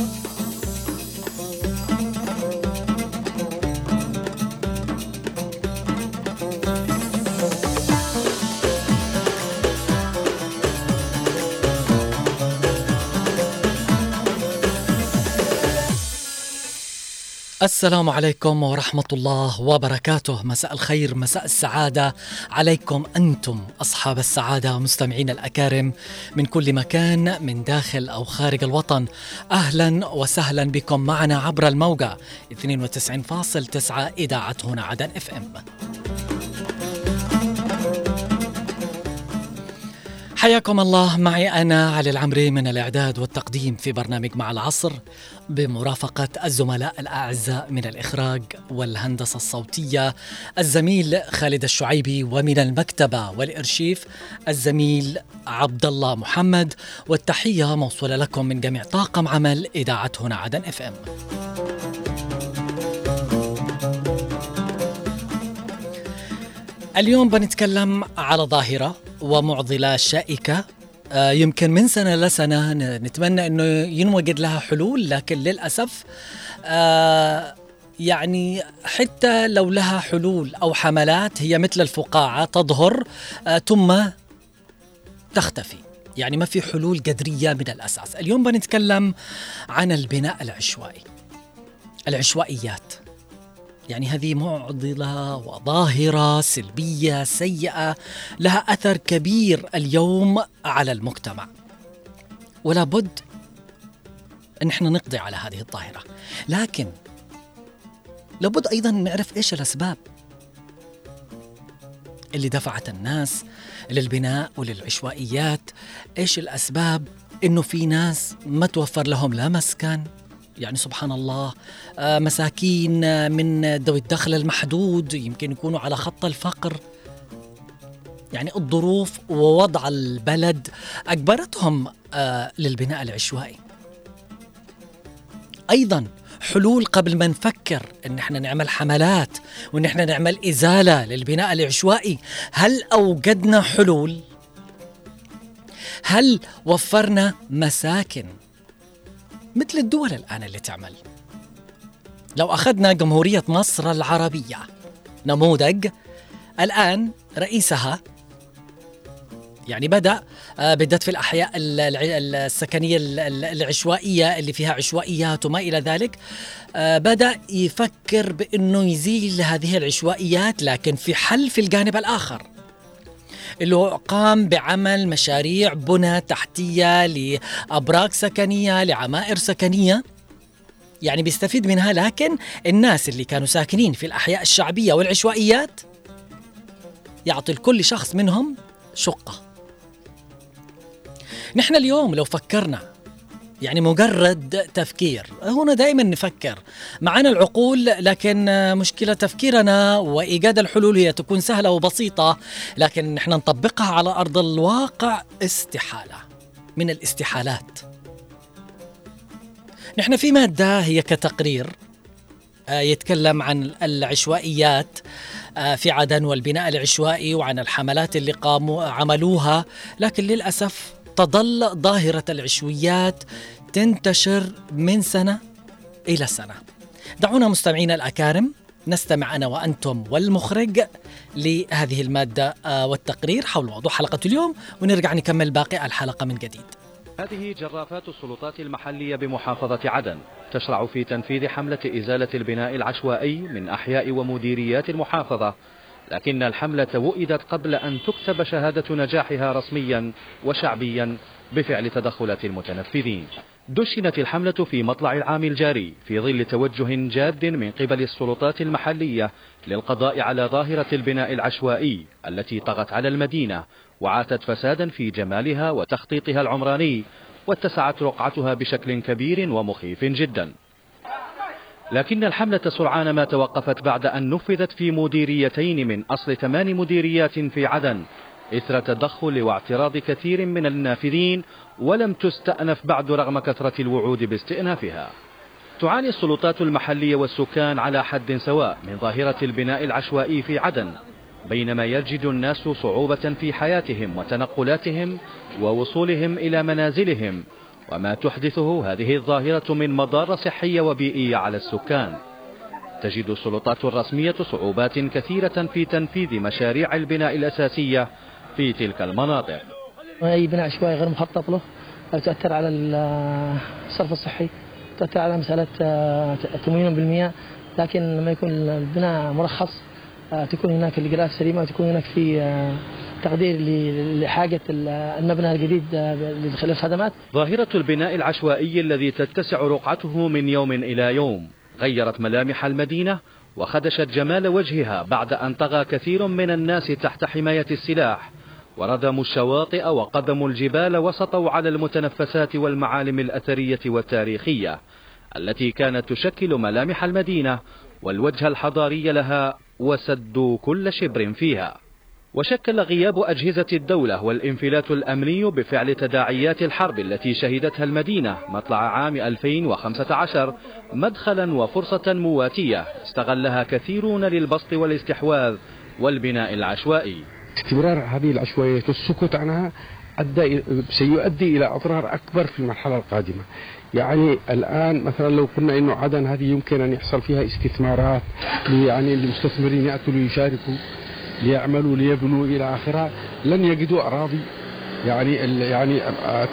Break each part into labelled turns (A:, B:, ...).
A: Bye. السلام عليكم ورحمة الله وبركاته. مساء الخير مساء السعادة. عليكم أنتم أصحاب السعادة مستمعين الأكارم من كل مكان من داخل أو خارج الوطن. أهلا وسهلا بكم معنا عبر الموجة 92.9 إذاعة هنا عدن إف إم. حياكم الله. معي أنا علي العمري من الإعداد والتقديم في برنامج مع العصر بمرافقة الزملاء الأعزاء من الإخراج والهندسة الصوتية الزميل خالد الشعيبي ومن المكتبة والإرشيف الزميل عبد الله محمد. والتحية موصولة لكم من جميع طاقم عمل إذاعة هنا عدن إف إم. اليوم بنتكلم على ظاهرة ومعضلة شائكة. آه، يمكن من سنة لسنة نتمنى أنه ينوجد لها حلول لكن للأسف آه، يعني حتى لو لها حلول أو حملات هي مثل الفقاعة تظهر آه، ثم تختفي. يعني ما في حلول جذرية من الأساس. اليوم بنتكلم عن البناء العشوائي العشوائيات. يعني هذه معضلة وظاهرة سلبية سيئة لها أثر كبير اليوم على المجتمع. ولا بد ان إحنا نقضي على هذه الظاهرة. لكن لابد أيضا نعرف إيش الأسباب اللي دفعت الناس للبناء وللعشوائيات. إيش الأسباب إنه في ناس ما توفر لهم لا مسكن يعني سبحان الله آه، مساكين آه، من ذوي الدخل المحدود يمكن يكونوا على خط الفقر. يعني الظروف ووضع البلد أجبرتهم آه، للبناء العشوائي. أيضا حلول قبل ما نفكر إن إحنا نعمل حملات وإن إحنا نعمل إزالة للبناء العشوائي هل أوجدنا حلول؟ هل وفرنا مساكن؟ مثل الدول الآن اللي تعمل. لو أخذنا جمهورية مصر العربية نموذج الآن رئيسها يعني بدأ آه، بدأت في الأحياء السكنية العشوائية اللي فيها عشوائيات وما إلى ذلك. آه، بدأ يفكر بأنه يزيل هذه العشوائيات لكن في حل في الجانب الآخر. اللي قام بعمل مشاريع بنى تحتية لأبراج سكنية لعمائر سكنية. يعني بيستفيد منها لكن الناس اللي كانوا ساكنين في الأحياء الشعبية والعشوائيات يعطي لكل شخص منهم شقة. نحن اليوم لو فكرنا يعني مجرد تفكير. هنا دائما نفكر. معنا العقول لكن مشكلة تفكيرنا وإيجاد الحلول هي تكون سهلة وبسيطة لكن نحن نطبقها على أرض الواقع استحالة. من الاستحالات. نحن في مادة هي كتقرير آه، يتكلم عن العشوائيات آه، في عدن والبناء العشوائي وعن الحملات اللي قاموا عملوها لكن للأسف تظل ظاهرة العشويات تنتشر من سنة إلى سنة. دعونا مستمعينا الأكارم نستمع أنا وأنتم والمخرج لهذه المادة آه، والتقرير حول موضوع حلقة اليوم ونرجع نكمل باقي الحلقة من جديد.
B: هذه جرافات السلطات المحلية بمحافظة عدن تشرع في تنفيذ حملة إزالة البناء العشوائي من أحياء ومديريات المحافظة. لكن الحملة وئدت قبل أن تكتب شهادة نجاحها رسميا وشعبيا بفعل تدخلات المتنفذين. دشنت الحملة في مطلع العام الجاري في ظل توجه جاد من قبل السلطات المحلية للقضاء على ظاهرة البناء العشوائي التي طغت على المدينة وعاتت فسادا في جمالها وتخطيطها العمراني واتسعت رقعتها بشكل كبير ومخيف جدا. لكن الحملة سرعان ما توقفت بعد أن نفذت في مديريتين من أصل ثمان مديريات في عدن إثر تدخل واعتراض كثير من النافذين ولم تستأنف بعد رغم كثرة الوعود باستئنافها. تعاني السلطات المحلية والسكان على حد سواء من ظاهرة البناء العشوائي في عدن بينما يجد الناس صعوبة في حياتهم وتنقلاتهم ووصولهم إلى منازلهم وما تحدثه هذه الظاهرة من مضار صحية وبيئية على السكان. تجد السلطات الرسمية صعوبات كثيرة في تنفيذ مشاريع البناء الأساسية في تلك المناطق.
C: أي بناء عشوائي غير مخطط له. تؤثر على الصرف الصحي تؤثر على مسألة آه، تموين بالمياه. لكن لما يكون البناء مرخص آه، تكون هناك الإجراءات سليمة وتكون هناك في آه، تقدير لحاجة المبنى الجديد للخدمات
B: ظاهرة البناء العشوائي الذي تتسع رقعته من يوم إلى يوم. غيرت ملامح المدينة وخدشت جمال وجهها بعد أن طغى كثير من الناس تحت حماية السلاح. وردموا الشواطئ وقدموا الجبال وسطوا على المتنفسات والمعالم الأثرية والتاريخية التي كانت تشكل ملامح المدينة والوجه الحضاري لها وسدوا كل شبر فيها. وشكل غياب أجهزة الدولة والانفلات الأمني بفعل تداعيات الحرب التي شهدتها المدينة مطلع عام 2015 مدخلا وفرصة مواتية استغلها كثيرون للبسط والاستحواذ والبناء العشوائي.
D: استمرار هذه العشوائيات والسكوت عنها أدى سيؤدي إلى أضرار أكبر في المرحلة القادمة. يعني الآن مثلا لو قلنا أنه عدن هذه يمكن أن يحصل فيها استثمارات يعني المستثمرين يأتوا ليشاركوا. ليعملوا ليبنوا إلى آخره لن يجدوا أراضي. يعني يعني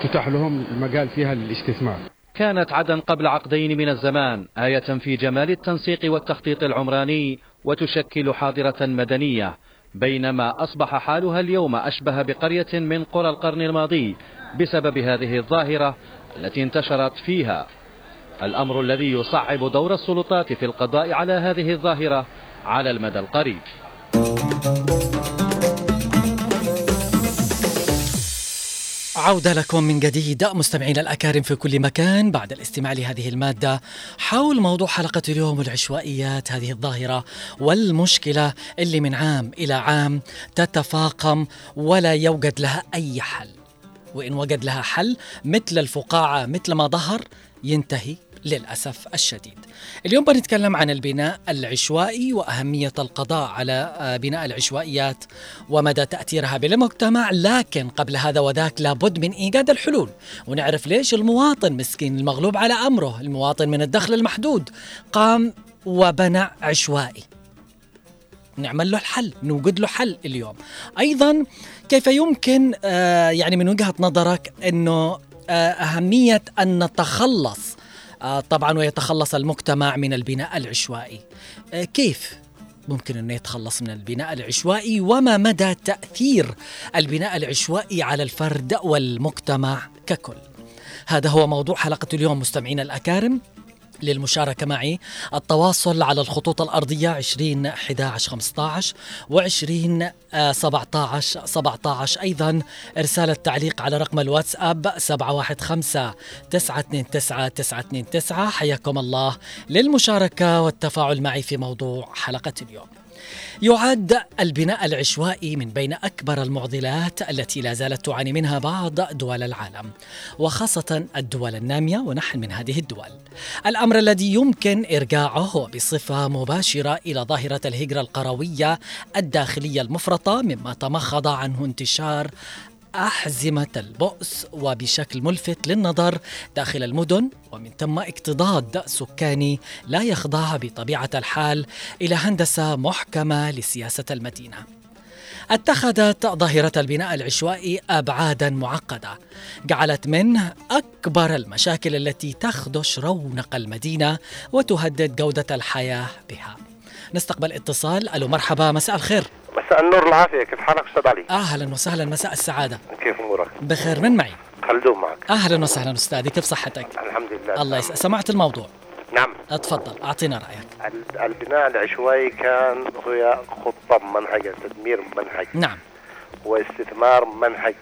D: تتاح لهم المجال فيها للاستثمار.
B: كانت عدن قبل عقدين من الزمان آية في جمال التنسيق والتخطيط العمراني وتشكل حاضرة مدنية بينما أصبح حالها اليوم أشبه بقرية من قرى القرن الماضي بسبب هذه الظاهرة التي انتشرت فيها. الأمر الذي يصعب دور السلطات في القضاء على هذه الظاهرة على المدى القريب.
A: عودة لكم من جديد مستمعينا الأكارم في كل مكان بعد الاستماع لهذه المادة حول موضوع حلقة اليوم العشوائيات هذه الظاهرة والمشكلة اللي من عام إلى عام تتفاقم ولا يوجد لها أي حل. وإن وجد لها حل مثل الفقاعة مثل ما ظهر ينتهي للأسف الشديد. اليوم بنتكلم عن البناء العشوائي وأهمية القضاء على آه، بناء العشوائيات ومدى تأثيرها بالمجتمع لكن قبل هذا وذاك لابد من إيجاد الحلول. ونعرف ليش المواطن مسكين المغلوب على أمره. المواطن من الدخل المحدود قام وبنى عشوائي. نعمل له الحل نوجد له حل اليوم. أيضا كيف يمكن آه يعني من وجهة نظرك أنه آه أهمية أن نتخلص طبعا ويتخلص المجتمع من البناء العشوائي. آه، كيف ممكن أن يتخلص من البناء العشوائي؟ وما مدى تأثير البناء العشوائي على الفرد والمجتمع ككل؟ هذا هو موضوع حلقة اليوم مستمعينا الأكارم. للمشاركة معي. التواصل على الخطوط الأرضية 20 11 15 و 20 17 17 أيضا إرسال التعليق على رقم الواتساب 715 929 929 حياكم الله للمشاركة والتفاعل معي في موضوع حلقة اليوم. يعد البناء العشوائي من بين أكبر المعضلات التي لا زالت تعاني منها بعض دول العالم وخاصة الدول النامية ونحن من هذه الدول. الأمر الذي يمكن إرجاعه بصفة مباشرة إلى ظاهرة الهجرة القروية الداخلية المفرطة مما تمخض عنه انتشار أحزمة البؤس وبشكل ملفت للنظر داخل المدن ومن ثم اكتضاد سكاني لا يخضع بطبيعة الحال إلى هندسة محكمة لسياسة المدينة. اتخذت ظاهرة البناء العشوائي أبعادا معقدة جعلت منه أكبر المشاكل التي تخدش رونق المدينة وتهدد جودة الحياة بها نستقبل اتصال. ألو مرحبا مساء الخير.
E: مساء النور العافية. كيف حالك أستاذ علي؟
A: أهلا وسهلا مساء السعادة.
E: كيف أمورك؟
A: بخير من معي؟
E: خلدون معك.
A: أهلا وسهلا أستاذي كيف صحتك؟
E: الحمد لله.
A: الله يسعدك. سمعت الموضوع؟
E: نعم.
A: اتفضل أعطينا رأيك.
E: البناء العشوائي كان هو خطة منهجة تدمير منهج.
A: نعم.
E: واستثمار منهج.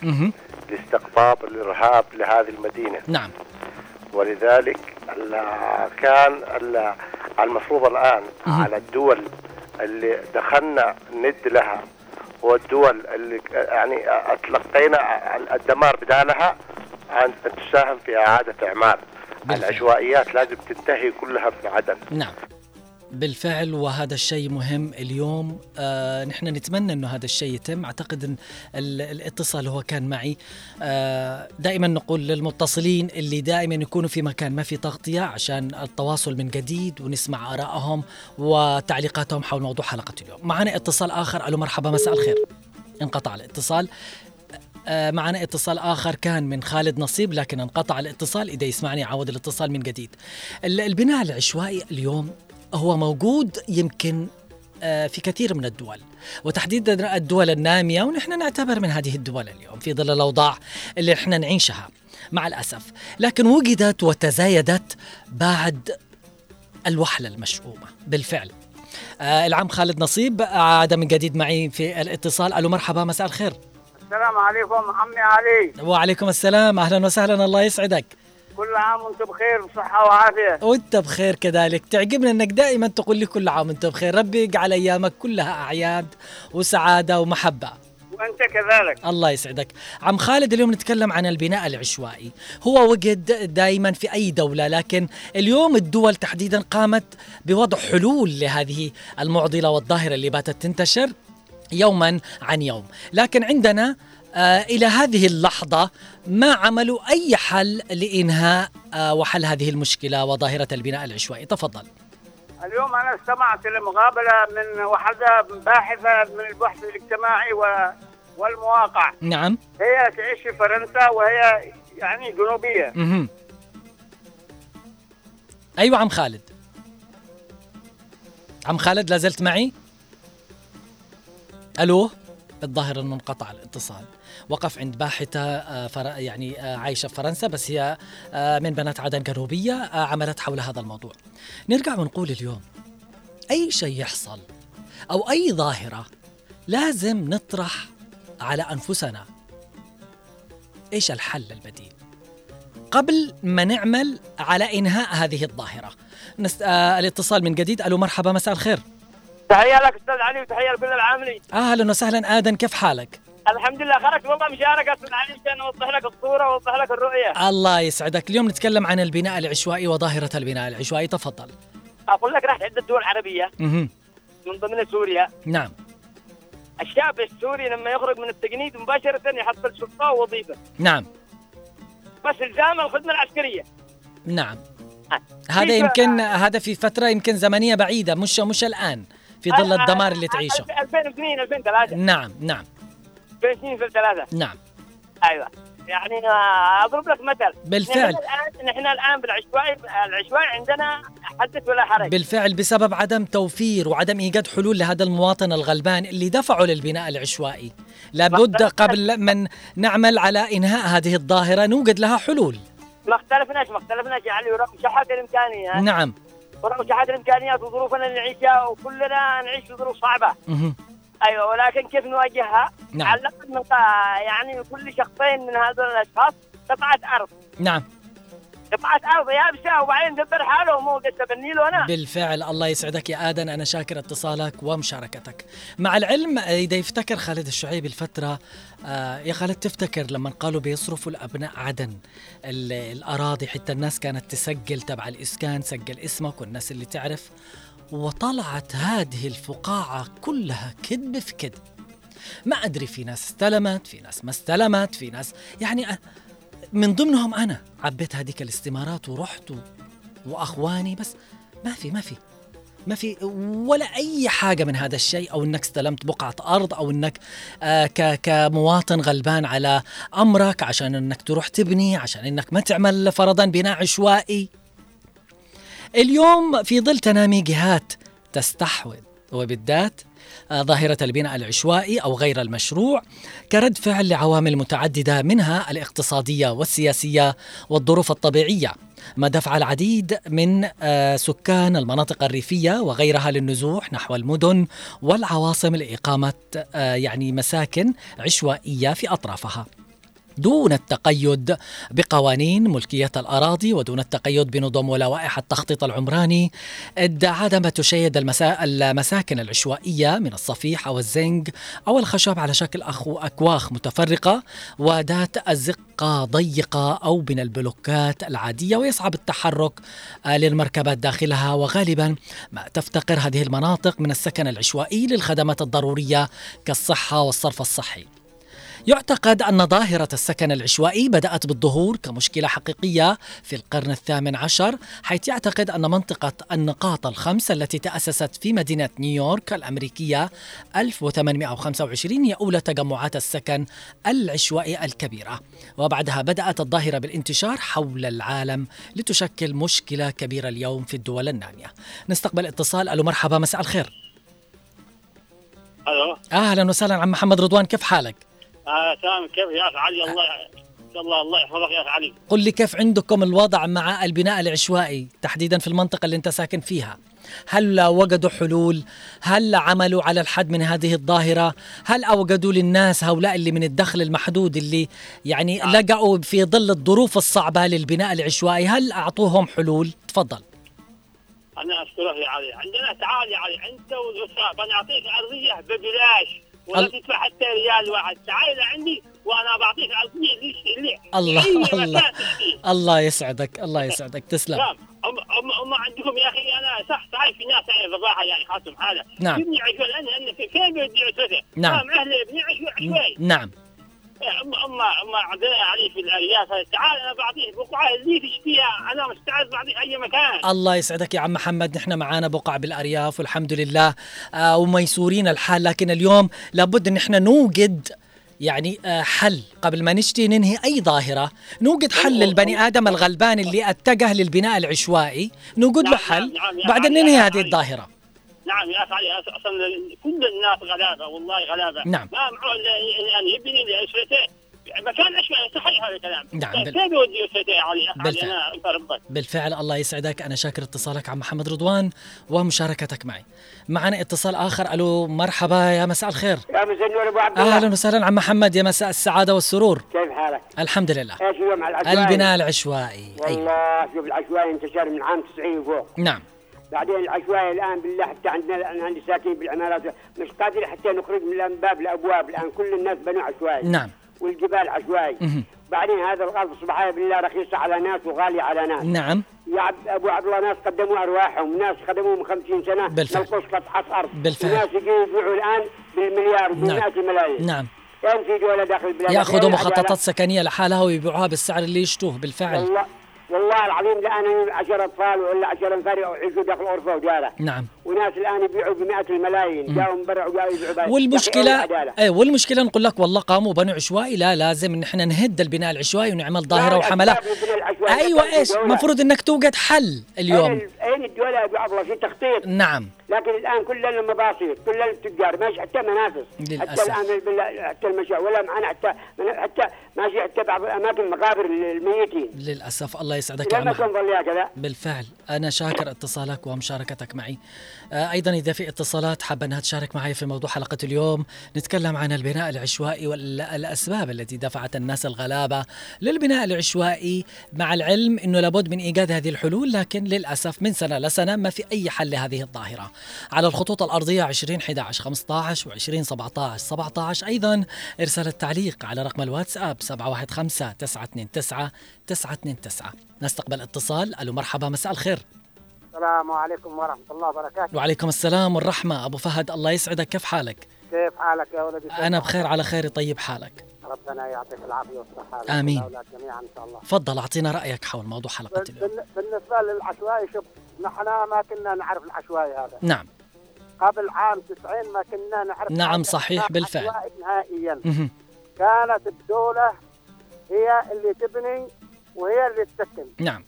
E: لاستقطاب الإرهاب لهذه المدينة.
A: نعم.
E: ولذلك كان المفروض الآن
A: مه.
E: على الدول اللي دخلنا ند لها والدول اللي يعني تلقينا الدمار بدالها أن تساهم في إعمار
A: بالفعل.
E: العشوائيات لازم تنتهي كلها في عدن
A: نعم بالفعل وهذا الشيء مهم اليوم. آه نحن نتمنى إنه هذا الشيء يتم. أعتقد إن ال- الاتصال هو كان معي. آه دائما نقول للمتصلين اللي دائما يكونوا في مكان ما في تغطية عشان التواصل من جديد ونسمع آرائهم وتعليقاتهم حول موضوع حلقة اليوم. معنا اتصال آخر. ألو مرحبا مساء الخير. انقطع الاتصال. آه، معنا اتصال آخر كان من خالد نصيب لكن انقطع الاتصال. إذا يسمعني عود الاتصال من جديد. ال- البناء العشوائي اليوم هو موجود يمكن آه، في كثير من الدول وتحديدا الدول النامية ونحن نعتبر من هذه الدول اليوم في ظل الأوضاع اللي إحنا نعيشها مع الأسف. لكن وجدت وتزايدت بعد الوحلة المشؤومة بالفعل. آه العم خالد نصيب عاد من جديد معي في الاتصال. ألو مرحبا مساء الخير.
F: السلام عليكم عمي علي.
A: وعليكم السلام أهلا وسهلا الله يسعدك.
F: كل عام وأنتم بخير بصحة وعافية.
A: وانت بخير كذلك. تعجبني انك دائما تقول لي كل عام وانت بخير. ربي يجعل أيامك كلها أعياد وسعادة ومحبة.
F: وأنت كذلك.
A: الله يسعدك. عم خالد اليوم نتكلم عن البناء العشوائي. هو وجد دائما في أي دولة لكن اليوم الدول تحديدا قامت بوضع حلول لهذه المعضلة والظاهرة اللي باتت تنتشر يوما عن يوم. لكن عندنا إلى هذه اللحظة ما عملوا أي حل لإنهاء آه وحل هذه المشكلة وظاهرة البناء العشوائي؟ تفضل.
F: اليوم أنا استمعت لمقابلة من واحدة باحثة من البحث الاجتماعي. والمواقع.
A: نعم.
F: هي تعيش في فرنسا وهي يعني جنوبية.
A: مهم. أيوة عم خالد. عم خالد لازلت معي؟ ألو؟ الظاهر أنه انقطع الاتصال. وقف عند باحثة آه، فر... يعني آه، عايشة في فرنسا بس هي آه، من بنات عدن جنوبية عملت حول هذا الموضوع. نرجع ونقول اليوم أي شيء يحصل أو أي ظاهرة لازم نطرح على أنفسنا. إيش الحل البديل؟ قبل ما نعمل على إنهاء هذه الظاهرة. نست... آه الاتصال من جديد. ألو مرحبا مساء الخير.
F: تحية لك أستاذ علي وتحية لكل العاملين.
A: أهلا وسهلا. آدم كيف حالك؟
F: الحمد لله خرجت والله مشاركة علي عشان اوضح لك الصورة واوضح لك الرؤية.
A: الله يسعدك. اليوم نتكلم عن البناء العشوائي وظاهرة البناء العشوائي. تفضل.
F: أقول لك رحت عدة دول عربية
A: مهم.
F: من ضمنها سوريا.
A: نعم.
F: الشاب السوري لما يخرج من التجنيد مباشرة يحصل شرطة ووظيفة.
A: نعم.
F: بس الزام الخدمة العسكرية.
A: نعم.
F: آه.
A: هذا يمكن هذا في فترة يمكن زمنية بعيدة مش مش الآن في ظل
F: آه، آه،
A: الدمار اللي
F: آه،
A: تعيشه.
F: 2002 2003
A: نعم نعم.
F: 2002 2003
A: نعم.
F: أيوه. يعني أضرب لك مثل.
A: بالفعل.
F: نحن الان نحن الآن بالعشوائي العشوائي عندنا حدث ولا حرج.
A: بالفعل بسبب عدم توفير وعدم إيجاد حلول لهذا المواطن الغلبان اللي دفعوا للبناء العشوائي. لابد قبل من نعمل على إنهاء هذه الظاهرة نوجد لها حلول.
F: ما اختلفناش ما اختلفناش. يعني ورغم شحات الإمكانيات.
A: نعم.
F: ورغم شحات الإمكانيات وظروفنا اللي نعيشها وكلنا نعيش في ظروف
A: صعبة.
F: أيوه ولكن كيف نواجهها؟
A: نعم.
F: على الاقل يعني كل شخصين من هذول الأشخاص قطعه أرض.
A: نعم.
F: قطعه أرض يابسه وبعدين دبر حاله مو قد تبني له أنا.
A: بالفعل الله يسعدك يا آدم. أنا شاكر اتصالك ومشاركتك. مع العلم إذا يفتكر خالد الشعيب الفترة آه يا خالد تفتكر لما قالوا بيصرفوا الأبناء عدن ال- الأراضي حتى الناس كانت تسجل تبع الإسكان سجل اسمك والناس اللي تعرف وطلعت هذه الفقاعة كلها كذب في كذب ما أدري في ناس استلمت في ناس ما استلمت في ناس يعني من ضمنهم أنا. عبيت هذيك الاستمارات ورحت و- وأخواني بس ما في ما في ما في ولا أي حاجة من هذا الشيء. أو إنك استلمت بقعة أرض أو إنك آه كمواطن غلبان على أمرك عشان إنك تروح تبني عشان إنك ما تعمل فرضا بناء عشوائي. اليوم في ظل تنامي جهات تستحوذ وبالذات آه، ظاهرة البناء العشوائي أو غير المشروع كرد فعل لعوامل متعددة منها الاقتصادية والسياسية والظروف الطبيعية ما دفع العديد من آه، سكان المناطق الريفية وغيرها للنزوح نحو المدن والعواصم لإقامة آه، يعني مساكن عشوائية في أطرافها. دون التقيد بقوانين ملكية الأراضي ودون التقيد بنظم ولوائح التخطيط العمراني. عندما تشيد المسا... المساكن العشوائية من الصفيح أو الزنج أو الخشب على شكل أخو أكواخ متفرقة وذات أزقة ضيقة أو من البلوكات العادية ويصعب التحرك للمركبات داخلها. وغالبا ما تفتقر هذه المناطق من السكن العشوائي للخدمات الضرورية كالصحة والصرف الصحي. يعتقد أن ظاهرة السكن العشوائي بدأت بالظهور كمشكلة حقيقية في القرن الثامن عشر حيث يعتقد أن منطقة النقاط الخمس التي تأسست في مدينة نيويورك الأمريكية 1825 هي أولى تجمعات السكن العشوائي الكبيرة. وبعدها بدأت الظاهرة بالانتشار حول العالم لتشكل مشكلة كبيرة اليوم في الدول النامية. نستقبل اتصال. ألو مرحبا مساء الخير.
G: ألو.
A: أهلا وسهلا عم محمد رضوان كيف حالك؟
G: آه تمام كيف يا أخي؟ علي الله الله الله يحفظك يا أخي علي.
A: قل لي كيف عندكم الوضع مع البناء العشوائي تحديدا في المنطقة اللي انت ساكن فيها؟ هل وجدوا حلول؟ هل عملوا على الحد من هذه الظاهرة؟ هل أوجدوا للناس هؤلاء اللي من الدخل المحدود اللي يعني
G: نعم.
A: لجأوا في ظل الظروف الصعبة للبناء العشوائي؟ هل أعطوهم حلول؟ تفضل.
G: أنا أشكرك يا علي. عندنا تعال يا علي أنت والاسره بنعطيك أرضية ببلاش. ولا تدفع حتى ريال واحد. تعال لعندي وأنا بعطيك ارضيه ليش اللي
A: الله الله. الله يسعدك الله يسعدك. تسلم.
G: نعم. هم عندكم يا أخي أنا صح صحيح في ناس يعني بالراحه يعني خاصهم حالة.
A: نعم.
G: يبني عشوائي لأن كيف عشوائي
A: نعم.
G: نعم أهل يبني عشوائي
A: نعم.
G: اما أما اما علي في الأرياف تعال أنا بعطيك بقعه اللي تشتيها أنا مستعد بعطيك أي مكان.
A: الله يسعدك يا عم محمد. نحن معانا بقع بالأرياف والحمد لله. آه وميسورين الحال لكن اليوم لابد إن إحنا نوجد يعني آه حل. قبل ما نشتي ننهي أي ظاهرة نوجد حل للبني آدم الغلبان اللي أتجه للبناء العشوائي. نوجد له
G: نعم،
A: حل.
G: نعم، نعم،
A: بعدين ننهي هذه. الظاهرة.
G: نعم يا أخي علي أصلا كل الناس غلابة والله غلابة.
A: نعم.
G: ما معه إلا أن يبني لاسرته مكان عشوائي صحيح هذا الكلام.
A: نعم،
G: طيب
A: بال-
G: كيف يودي اسرته يا علي علي
A: بالفعل.
G: أنا ربك.
A: بالفعل الله يسعدك. أنا شاكر اتصالك عم محمد رضوان ومشاركتك معي. معنا اتصال آخر. ألو مرحبا يا مساء الخير.
H: يا مساء النور أبو عبد الله.
A: أهلا وسهلا. عم محمد يا مساء السعادة والسرور.
H: كيف حالك؟
A: الحمد لله.
H: إيش اليوم على العشوائي؟
A: البناء العشوائي. أيوة.
H: والله شوف العشوائي انتشر من عام 90 وفوق.
A: نعم.
H: بعدين العشوائي الآن بالله حتى عندنا أنا عندي ساكن بالعمارات. مش قادر حتى نخرج من الباب الأبواب. الآن كل الناس بنوا عشوائي.
A: نعم.
H: والجبال عشوائي. بعدين هذا الأرض سبحان بالله رخيصه على ناس وغاليه على ناس.
A: نعم.
H: يا عبد أبو عبد الله ناس قدموا أرواحهم. ناس خدموا من 50 سنة.
A: بالفعل.
H: نلقوش قطعه أرض.
A: بالفعل.
H: وناس يجوا يبيعوا الآن بالمليار
A: نعم.
H: وبمئات الملايين.
A: نعم.
H: كان في دولة داخل البلاد.
A: ياخذوا مخططات. سكنية لحالها ويبيعوها بالسعر اللي يشتوه. بالفعل.
H: والله والله العظيم الان 10 أطفال ولا 10 انفار يعيشوا داخل غرفه وداره
A: نعم.
H: وناس الآن يبيعوا بمئات الملايين جاوا من برا وجاوا يبيعوا. والمشكلة؟
A: إيه والمشكلة نقول لك والله قاموا بنوا عشوائي لا لازم إن إحنا نهد البناء العشوائي ونعمل ظاهرة
H: لا،
A: وحملات أيوه
H: إيش.
A: المفروض إنك توجد حل اليوم.
H: اين أين الدولة يا أبو عبد الله في تخطيط.
A: نعم.
H: لكن الآن كل المباسيط كل التجار ماشي حتى منافس. حتى الآن حتى المشاة ولا معنا حتى حتى ماشي حتى بعض الأماكن مقابر الميتين.
A: للأسف الله يسعدك يا
H: كذا
A: بالفعل. أنا شاكر اتصالك ومشاركتك معي. آه، أيضا إذا في اتصالات حابة أنها تشارك معي في موضوع حلقة اليوم. نتكلم عن البناء العشوائي والأسباب التي دفعت الناس الغلابة للبناء العشوائي مع العلم أنه لابد من إيجاد هذه الحلول لكن للأسف من سنة لسنة ما في أي حل لهذه الظاهرة. على الخطوط الأرضية 20 11 15 و20 17 17 أيضا إرسال التعليق على رقم الواتساب 715 929 929 نستقبل اتصال. ألو مرحبا مساء الخير.
H: السلام عليكم ورحمة الله وبركاته.
A: وعليكم السلام والرحمة. أبو فهد الله يسعدك. كيف حالك؟
H: كيف حالك يا ولدي؟
A: أنا بخير على خير. طيب حالك؟
H: ربنا يعطيك العافية والصحه
A: آمين.
H: جميعا إن شاء الله.
A: تفضل أعطينا رأيك حول موضوع حلقة اليوم.
H: بال- بالنسبة للعشوائي شوف نحن ما كنا نعرف العشوائي هذا.
A: نعم.
H: قبل عام 90 ما كنا نعرف
A: نعم، صحيح بالفعل.
H: عشوائي نهائيا. كانت الدولة هي اللي تبني وهي اللي تسكن
A: نعم.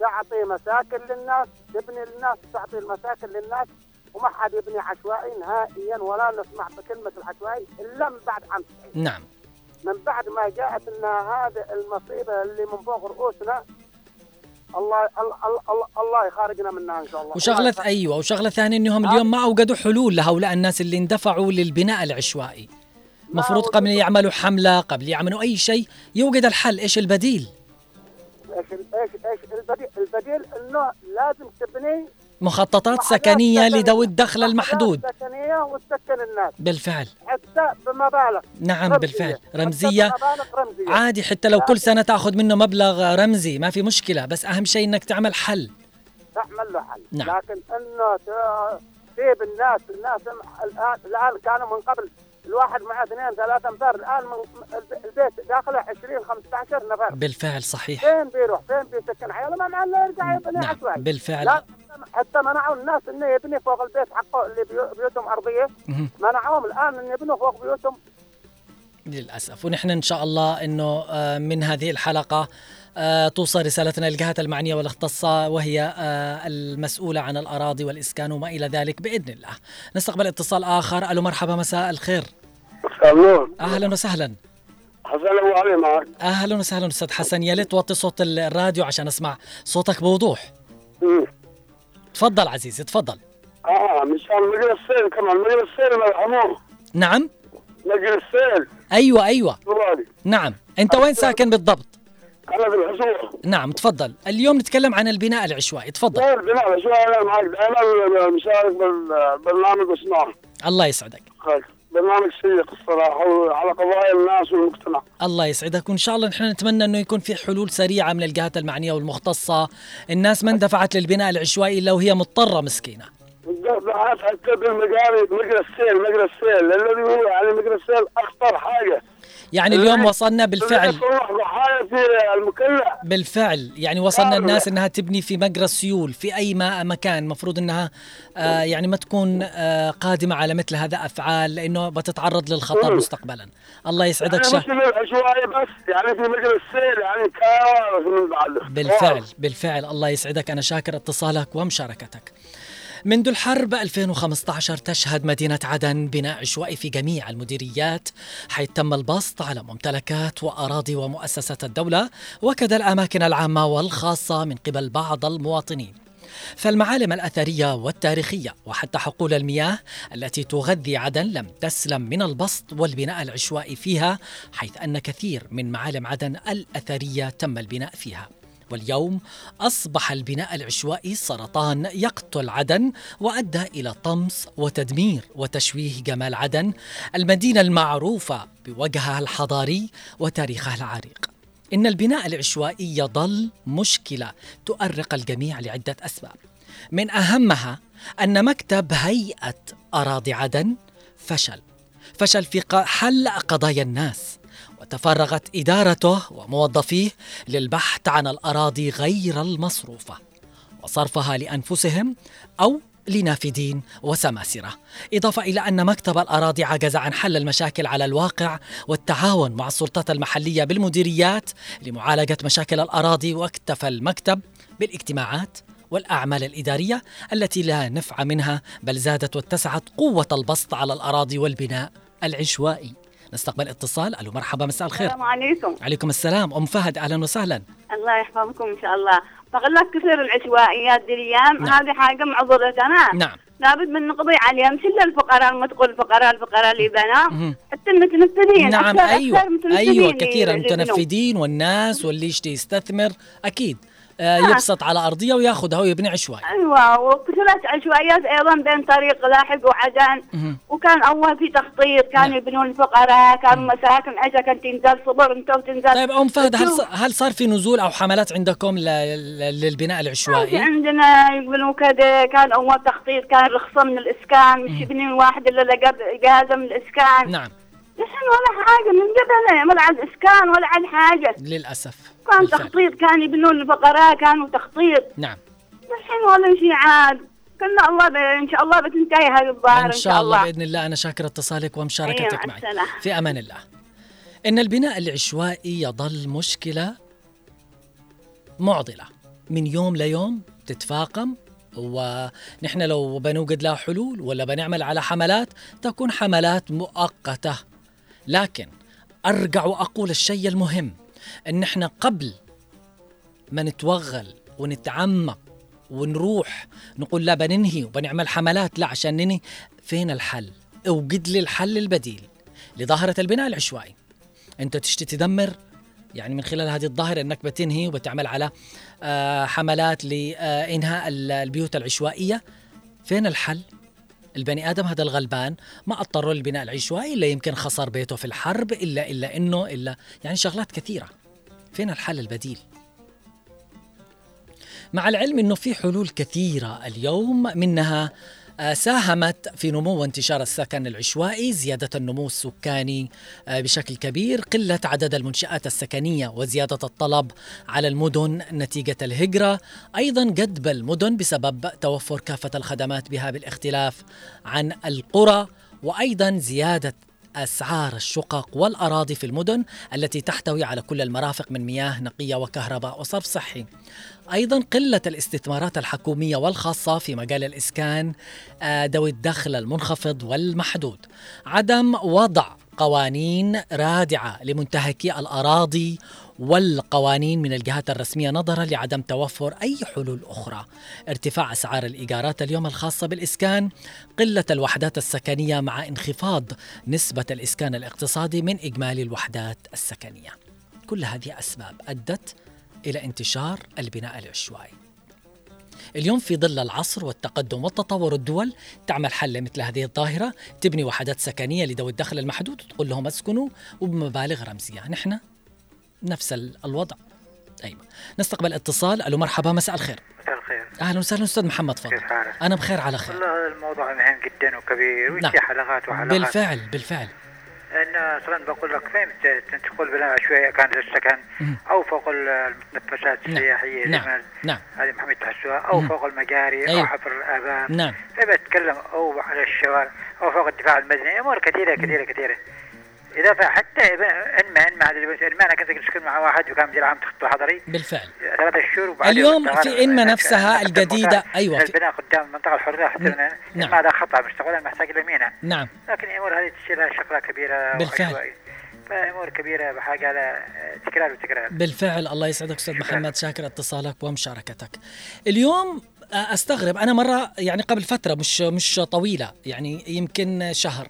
H: تعطي مساكن للناس تبني للناس تعطي المساكن للناس وما حد يبني عشوائي نهائيا ولا نسمع بكلمة العشوائي إلا من بعد عام 90
A: نعم.
H: من بعد ما جاءت لنا هذه المصيبة اللي من فوق رؤوسنا الله الله الله, الله يخرجنا منها إن شاء الله.
A: وشغلة
H: الله يخرج-
A: أيوة وشغلة ثانية أنهم اليوم ما أوجدوا حلول لهؤلاء الناس اللي اندفعوا للبناء العشوائي. مفروض قبل يعملوا حملة قبل يعملوا أي شيء يوجد الحل. إيش البديل؟
H: إيش إيش إيش البديل؟ البديل إنه لازم تبني
A: مخططات سكنية
H: سكنية.
A: لذوي الدخل المحدود.
H: سكنية وتسكن الناس.
A: بالفعل.
H: حتى بمبالغ
A: نعم
H: رمزية.
A: بالفعل.
H: حتى
A: رمزية.
H: رمزية.
A: عادي حتى لو كل سنة تأخذ منه مبلغ رمزي ما في مشكلة. بس أهم شيء إنك تعمل حل.
H: تعمل له حل.
A: نعم.
H: لكن إنه ت- تجيب الناس الناس الان الآن كانوا من قبل الواحد مع اثنين ثلاثة انفار الآن من الب- البيت داخله 20 15 نفر.
A: بالفعل صحيح.
H: فين بيروح؟ فين بيسكن؟ عياله ما مع يرجع يبني
A: نعم بالفعل.
H: لا حتى منعوا الناس انه يبني فوق البيت حقه اللي بيو- بيوتهم
A: أرضية.
H: منعوهم الآن إن يبنوا فوق بيوتهم.
A: للأسف. ونحن إن شاء الله أنه آه، من هذه الحلقة آه، توصل رسالتنا للجهات المعنية والأختصة وهي آه، المسؤولة عن الأراضي والإسكان وما إلى ذلك بإذن الله. نستقبل اتصال آخر. ألو مرحبا مساء الخير.
I: النور
A: أهلا وسهلا.
I: حسن أبو علي معك.
A: أهلا وسهلا أستاذ حسن. يا ليت توطي صوت الراديو عشان أسمع صوتك بوضوح.
I: مم.
A: تفضل عزيزي تفضل.
I: آه مشان مجرى السيل كمان مجرى السيل مرحموه
A: نعم.
I: مجرى السيل
A: أيوة أيوة.
I: طوالي
A: نعم. أنت وين ساكن بالضبط؟
I: أنا في الحصول.
A: نعم تفضل. اليوم نتكلم عن البناء العشوائي تفضل.
I: غير بناء شو أنا معك دائما مشارك بالبرنامج واسمعه.
A: الله يسعدك.
I: خير. برنامج شيق الصراحة على قضايا الناس والمجتمع.
A: الله يسعدك. وإن شاء الله نحن نتمنى إنه يكون في حلول سريعة من الجهات المعنية والمختصة. الناس ما اندفعت للبناء العشوائي إلا وهي مضطرة
I: مسكينة. حتى بالمجاري مجرى السيل مجرى السيل الذي هو يعني مجرى السيل أخطر حاجة.
A: يعني اليوم وصلنا بالفعل. بالفعل. يعني وصلنا الناس إنها تبني في مجرى السيول في أي ما مكان. مفروض إنها آه يعني ما تكون آه قادمة على مثل هذا أفعال لأنه بتتعرض للخطر. مستقبلا. الله يسعدك
I: يعني العشوائي بس يعني في مجرى السيل يعني كارثه من بعده.
A: بالفعل بالفعل. الله يسعدك. أنا شاكر اتصالك ومشاركتك. منذ الحرب 2015 تشهد مدينة عدن بناء عشوائي في جميع المديريات حيث تم البسط على ممتلكات وأراضي ومؤسسات الدولة وكذا الأماكن العامة والخاصة من قبل بعض المواطنين. فالمعالم الأثرية والتاريخية وحتى حقول المياه التي تغذي عدن لم تسلم من البسط والبناء العشوائي فيها حيث أن كثير من معالم عدن الأثرية تم البناء فيها. واليوم أصبح البناء العشوائي سرطان يقتل عدن وأدى إلى طمس وتدمير وتشويه جمال عدن المدينة المعروفة بوجهها الحضاري وتاريخها العريق. إن البناء العشوائي يظل مشكلة تؤرق الجميع لعدة أسباب. من أهمها أن مكتب هيئة أراضي عدن فشل. فشل في حل قضايا الناس وتفرغت إدارته وموظفيه للبحث عن الأراضي غير المصروفة وصرفها لأنفسهم أو لنافذين وسماسرة. إضافة إلى أن مكتب الأراضي عجز عن حل المشاكل على الواقع والتعاون مع السلطات المحلية بالمديريات لمعالجة مشاكل الأراضي واكتفى المكتب بالاجتماعات والأعمال الإدارية التي لا نفع منها بل زادت واتسعت قوة البسط على الأراضي والبناء العشوائي. نستقبل اتصال. ألو مرحبا مساء الخير.
J: السلام عليكم.
A: عليكم السلام. أم فهد أهلا وسهلا.
J: الله يحفظكم إن شاء الله. بقول لك كثير العشوائيات دي الأيام.
A: نعم.
J: هذه حاجة معضلتنا
A: نعم.
J: لابد من نقضي عليها مش الا الفقراء ما تقول الفقراء الفقراء اللي بنا. حتى المتنفذين
A: نعم
J: أكثر
A: أيوه.
J: أكثر
A: أيوه
J: اللي-
A: كثير. المتنفذين والناس واللي يشتي يستثمر.
J: أكيد.
A: يبسط على أرضية وياخذها ويبني عشوائي
J: أيوه وكثرت عشوائيات أيضا بين طريق لاحق وعدن. وكان أول في تخطيط كانوا
A: نعم.
J: يبنون الفقراء كانوا مساكن عشا كانت تنزل صبر انت وتنزل.
A: طيب أم فهد هل هل صار في نزول أو حملات عندكم للبناء العشوائي؟
J: عندنا يقولوا كذا كان أول تخطيط كان رخصة من الإسكان مش يبني الواحد إلا لقى اجازه من الإسكان.
A: نعم.
J: الحين ولا حاجة من قبل ولا عاد اسكان ولا عاد حاجة.
A: للأسف.
J: كان
A: بالفعل.
J: تخطيط كان يبنون الفقراء كانوا تخطيط.
A: نعم.
J: الحين ولا شيء عاد. كنا الله ب... إن شاء الله بتنتهي هذه الظاهرة
A: إن شاء الله بإذن الله. أنا شاكر اتصالك ومشاركتك
J: أيوة، مع
A: معي. في أمان الله. إن البناء العشوائي يظل مشكلة معضلة. من يوم ليوم تتفاقم ونحن لو بنوجد لها حلول ولا بنعمل على حملات تكون حملات مؤقتة. لكن أرجع وأقول الشيء المهم. إن إحنا قبل ما نتوغل ونتعمق ونروح نقول لا بننهي وبنعمل حملات لا عشان ننهي فين الحل؟ أوجد لي الحل البديل لظاهرة البناء العشوائي. أنت تشتي تدمر يعني من خلال هذه الظاهرة أنك بتنهي وبتعمل على آه، حملات لإنهاء البيوت العشوائية. فين الحل؟ البني آدم هذا الغلبان ما اضطر للبناء العشوائي إلا يمكن خسر بيته في الحرب إلا إلا إنه إلا يعني شغلات كثيرة. فين الحل البديل؟ مع العلم إنه في حلول كثيرة اليوم منها ساهمت في نمو وانتشار السكن العشوائي زيادة النمو السكاني آه، بشكل كبير قلة عدد المنشآت السكنية وزيادة الطلب على المدن نتيجة الهجرة. أيضا جدب المدن بسبب توفر كافة الخدمات بها بالاختلاف عن القرى وأيضا زيادة أسعار الشقق والأراضي في المدن التي تحتوي على كل المرافق من مياه نقية وكهرباء وصرف صحي. أيضا قلة الاستثمارات الحكومية والخاصة في مجال الإسكان آه، ذوي الدخل المنخفض والمحدود. عدم وضع قوانين رادعة لمنتهكي الأراضي والقوانين من الجهات الرسمية نظرا لعدم توفر أي حلول أخرى. ارتفاع أسعار الإيجارات اليوم الخاصة بالإسكان قلة الوحدات السكنية مع انخفاض نسبة الإسكان الاقتصادي من إجمالي الوحدات السكنية. كل هذه أسباب أدت إلى انتشار البناء العشوائي. اليوم في ظل العصر والتقدم والتطور الدول تعمل حل مثل هذه الظاهرة تبني وحدات سكنية لذوي الدخل المحدود وتقول لهم اسكنوا وبمبالغ رمزية. نحن نفس الوضع أيوة نستقبل اتصال ألو مرحبا مساء الخير
K: مساء الخير
A: أهلا وسهلا أستاذ محمد فضل
K: كيف حالك؟
A: أنا بخير على خير
K: والله الموضوع مهم جدا وكبير ويجي
A: نعم.
K: حلقات وحلقات
A: بالفعل بالفعل
K: لأن أصلا بقول لك فين ت- تقول بلا شوية كان السكن
A: مم.
K: أو فوق المتنفسات
A: نعم.
K: السياحية
A: نعم. نعم
K: هذه محمد تحسوها أو
A: مم.
K: فوق المجاري
A: أيوة.
K: أو حفر الابار
A: نعم
K: فبتكلم أو على الشوارع أو فوق الدفاع المدني أمور كثيرة كثيرة كثيرة إذا حتى انما انما هذا اللي بس- انما أنا كنت اسكن مع واحد وكان مدير عام تخطو حضري.
A: بالفعل.
K: ثلاثة شهور وبعدين
A: اليوم في إنما
K: في-
A: نفسها أيوة في
K: البناء قدام المنطقة الحره حتى
A: نعم.
K: ما هذا خطأ مستقبلا محتاج إلى مينا
A: نعم.
K: لكن الأمور هذه تصير لها شغلة كبيرة
A: بالفعل.
K: فامور كبيرة بحاجة على تكرار وتكرار.
A: بالفعل. الله يسعدك أستاذ محمد. شاكر اتصالك ومشاركتك. اليوم آه، أستغرب. أنا مرة يعني قبل فترة مش مش طويلة يعني يمكن شهر.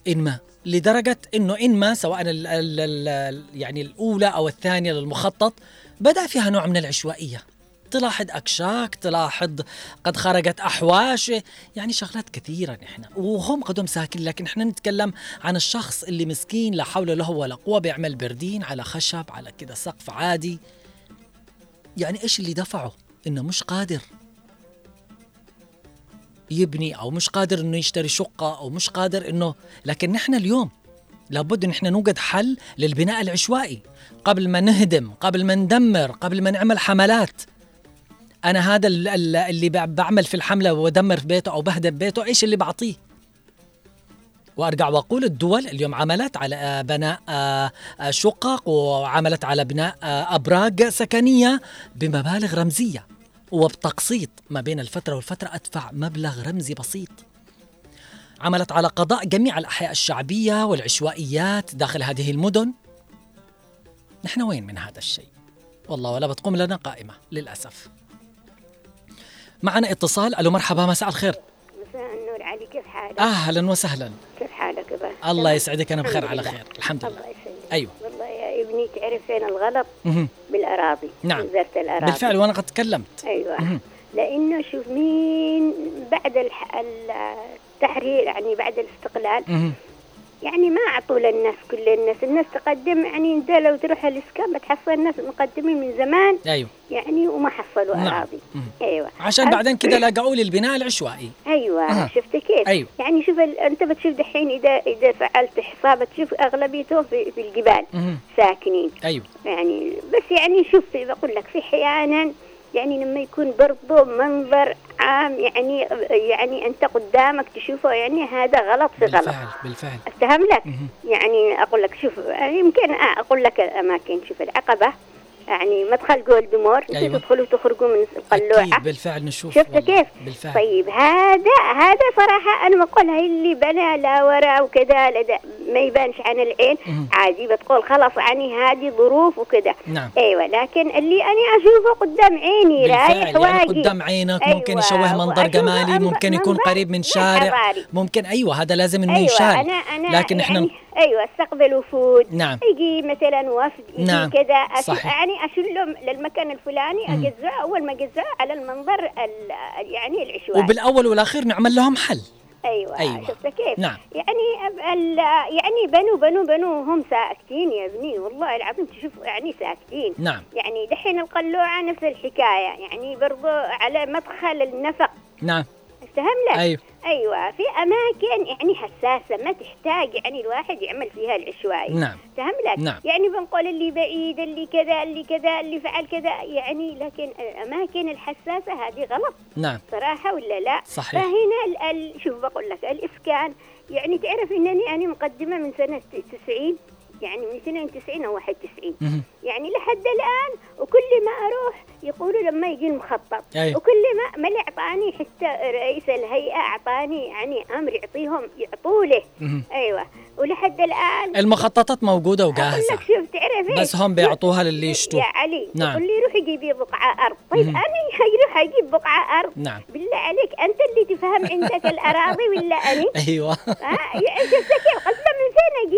A: نزلت إنما لدرجة إنه إنما سواء ال ال ال يعني الأولى أو الثانية للمخطط بدأ فيها نوع من العشوائية. تلاحظ أكشاك تلاحظ قد خرجت أحواش يعني شغلات كثيرة نحن وهم قدهم ساكن لكن إحنا نتكلم عن الشخص اللي مسكين لا حول له ولا قوة بيعمل بردين على خشب على كده سقف عادي. يعني إيش اللي دفعه؟ إنه مش قادر. يبني أو مش قادر إنه يشتري شقة أو مش قادر إنه لكن نحن اليوم لابد إن إحنا نوجد حل للبناء العشوائي. قبل ما نهدم قبل ما ندمر قبل ما نعمل حملات. أنا هذا ال- ال- اللي بع- بعمل في الحملة وبدمر في بيته أو بهدم بيته إيش اللي بعطيه؟ وأرجع وأقول الدول اليوم عملت على آه، بناء آه، آه، شقق وعملت على بناء أبراج سكنية بمبالغ رمزية. وبتقسيط ما بين الفترة والفترة أدفع مبلغ رمزي بسيط. عملت على قضاء جميع الأحياء الشعبية والعشوائيات داخل هذه المدن. نحن وين من هذا الشيء؟ والله ولا بتقوم لنا قائمة للأسف. معنا اتصال. ألو مرحبا مساء الخير.
L: مساء النور علي كيف حالك؟
A: أهلا وسهلا.
L: كيف حالك بس؟
A: الله يسعدك أنا بخير على. خير الحمد لله.
L: الله والله يا ابني تعرف فين الغلط؟ بالأراضي
A: نعم.
L: وزارة الأراضي
A: بالفعل وأنا قد تكلمت أيوه.
L: لأنه شوف مين بعد. التحرير يعني بعد الاستقلال. يعني ما اعطوا للناس كل الناس الناس تقدم يعني انت لو تروح الإسكان بتحصل الناس مقدمين من زمان
A: أيوه
L: يعني وما حصلوا
A: نعم. أراضي.
L: أيوه
A: عشان بعدين كده لقوا لي البناء العشوائي
L: أيوه
A: أها.
L: شفت كيف؟
A: أيوة.
L: يعني شوف ال... أنت بتشوف دحين اذا إذا فعلت حساب تشوف أغلبيتهم في, في الجبال
A: مهم.
L: ساكنين
A: أيوه
L: يعني بس يعني شوف بقول لك في أحيانا يعني لما يكون برضه منظر عام يعني يعني أنت قدامك تشوفه يعني هذا غلط في غلط.
A: بالفعل بالفعل.
L: افتهم لك. يعني أقول لك شوف يمكن أقول لك الاماكن شوف العقبة. يعني مدخل جولد مور أنتوا
A: أيوة.
L: تدخلوا تخرجوا من القلوعه
A: أكيد بالفعل نشوف
L: شفت. كيف؟
A: بالفعل
L: طيب هذا هذا صراحة أنا بقولها اللي بنى لا وراء وكذا ما يبانش عن العين عادي بتقول خلاص يعني هذه ظروف وكذا
A: نعم
L: أيوه لكن اللي أنا أشوفه قدام عيني رايح
A: يعني قدام عينك
L: أيوة،
A: ممكن يشوه منظر جمالي ممكن يكون قريب من شارع. ممكن أيوه هذا لازم إنه
L: أنا أنا
A: لكن إحنا
L: يعني أيوه استقبل وفود
A: نعم.
L: يجي مثلا وفد يجي
A: نعم.
L: كذا أش-
A: صحيح.
L: يعني اشله للمكان الفلاني
A: مم.
L: اجزعه أول ما اجزعه على المنظر ال- يعني العشوائي
A: وبالأول والأخير نعمل لهم حل
L: أيوه,
A: أيوة.
L: شفت كيف؟
A: نعم.
L: يعني ال- يعني بنوا بنوا بنوا هم ساكتين يا ابني والله العظيم تشوف يعني ساكتين
A: نعم
L: يعني دحين القلوعة نفس الحكاية يعني برضو على مدخل النفق
A: نعم
L: افتهم لك؟
A: أيوه.
L: أيوه في أماكن يعني حساسة ما تحتاج يعني الواحد يعمل فيها العشوائي
A: نعم.
L: فهم لك
A: نعم.
L: يعني بنقول اللي بعيد اللي كذا اللي كذا اللي فعل كذا يعني لكن الأماكن الحساسة هذه غلط.
A: نعم.
L: صراحة ولا لا؟
A: صحيح.
L: فهنا شوف بقول لك الإسكان يعني تعرف إنني أنا مقدمة من سنة 90 يعني من سنه 90 أو 91
A: مهم.
L: يعني لحد الآن وكل ما أروح يقولوا لما يجي المخطط
A: أيوة.
L: وكل ما ما اللي أعطاني حتى رئيس الهيئة أعطاني يعني أمر يعطيهم يعطوا له. أيوه ولحد الآن
A: المخططات
L: موجودة
A: وجاهزة
L: لك شوف تعرف إيه؟
A: بس هم بيعطوها للي يشتوه
L: يا علي
A: نعم.
L: يقول لي روحي جيبي بقعة أرض طيب
A: مهم.
L: أنا حيروح أجيب بقعة أرض
A: نعم
L: بالله عليك أنت اللي تفهم عندك الأراضي ولا اني
A: أيوه
L: ها شفت كيف قلت من فين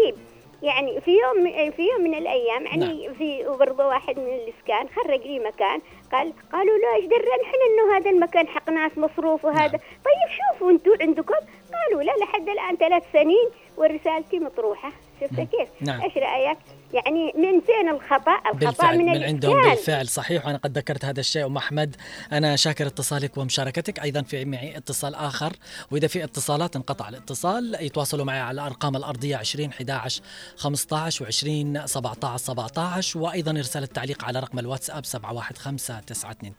L: يعني في يوم في يوم من الأيام يعني في برضه واحد من الإسكان خرج لي مكان قال قالوا له إيش درى نحن إنه هذا المكان حق ناس مصروف وهذا طيب شوفوا أنتم عندكم قالوا لا لحد الآن ثلاث سنين ورسالتي مطروحة شفت كيف؟
A: نعم.
L: إيش رأيك؟ يعني من فين الخطأ؟ الخطأ
A: بالفعل
L: من,
A: من عندهم. بالفعل. صحيح وأنا قد ذكرت هذا الشيء. أم أحمد أنا شاكر اتصالك ومشاركتك. أيضا في معي اتصال آخر. وإذا في اتصالات انقطع الاتصال. يتواصلوا معي على الأرقام الأرضية 20 11 15 و20 17 17 وأيضا إرسال التعليق على رقم الواتساب 715 929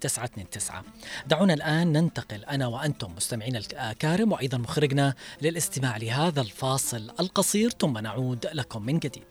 A: 929 دعونا الآن ننتقل أنا وأنتم مستمعينا الكارم. وأيضا مخرجنا للاستماع لهذا الفاصل القصير. ثم نعود لكم من جديد.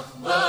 M: Allah.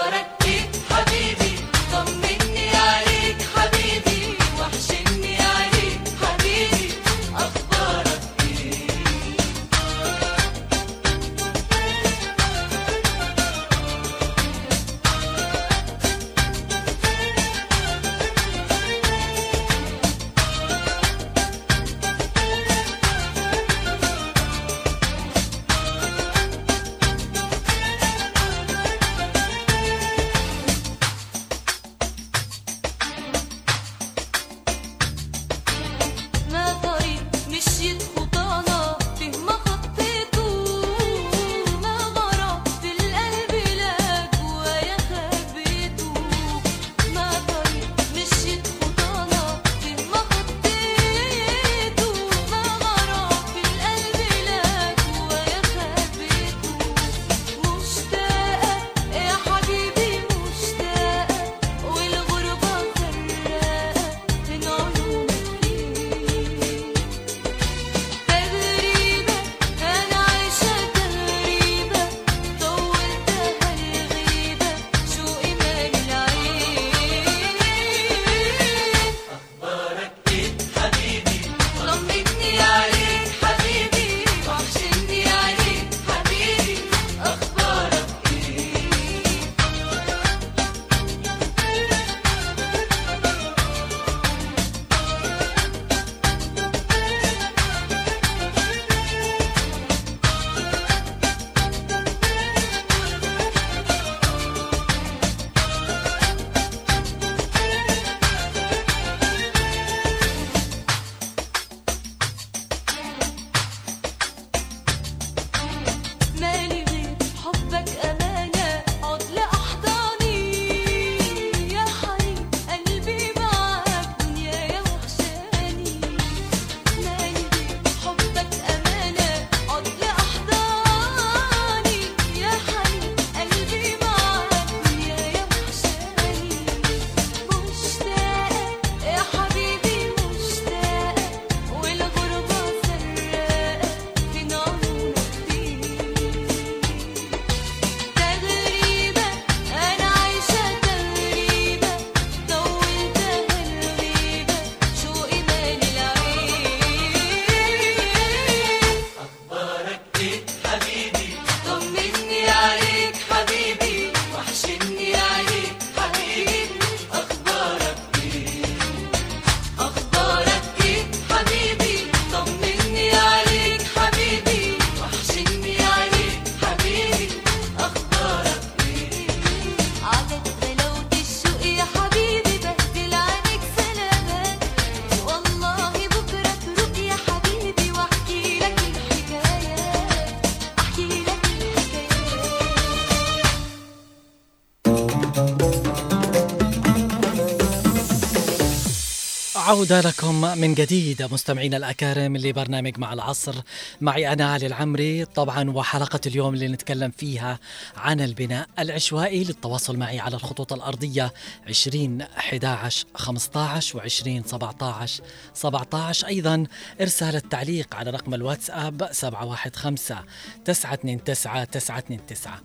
A: عودة لكم من جديد مستمعينا الأكارم لبرنامج مع العصر. معي أنا علي العمري. طبعا وحلقة اليوم اللي نتكلم فيها عن البناء العشوائي للتواصل معي على الخطوط الأرضية 20 11 15 و 20 17 17 أيضا إرسال التعليق على رقم الواتساب 715 929 929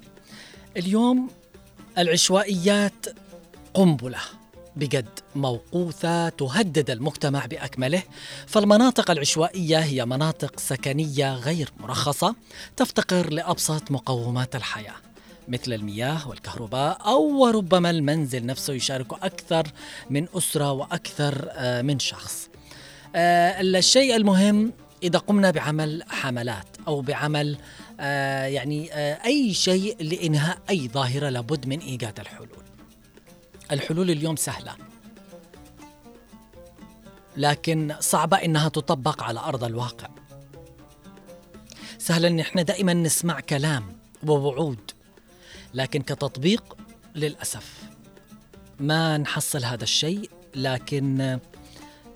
A: اليوم العشوائيات قنبلة. بجد موقوثة تهدد المجتمع بأكمله فالمناطق العشوائية هي مناطق سكنية غير مرخصة تفتقر لأبسط مقومات الحياة مثل المياه والكهرباء أو وربما المنزل نفسه يشارك أكثر من أسرة وأكثر آه، من شخص. آه، الشيء المهم إذا قمنا بعمل حملات أو بعمل آه، يعني أي شيء لإنهاء أي ظاهرة لابد من إيجاد الحلول. الحلول اليوم سهلة. لكن صعبة إنها تطبق على أرض الواقع. سهل إن إحنا دائما نسمع كلام ووعود لكن كتطبيق للأسف ما نحصل هذا الشيء. لكن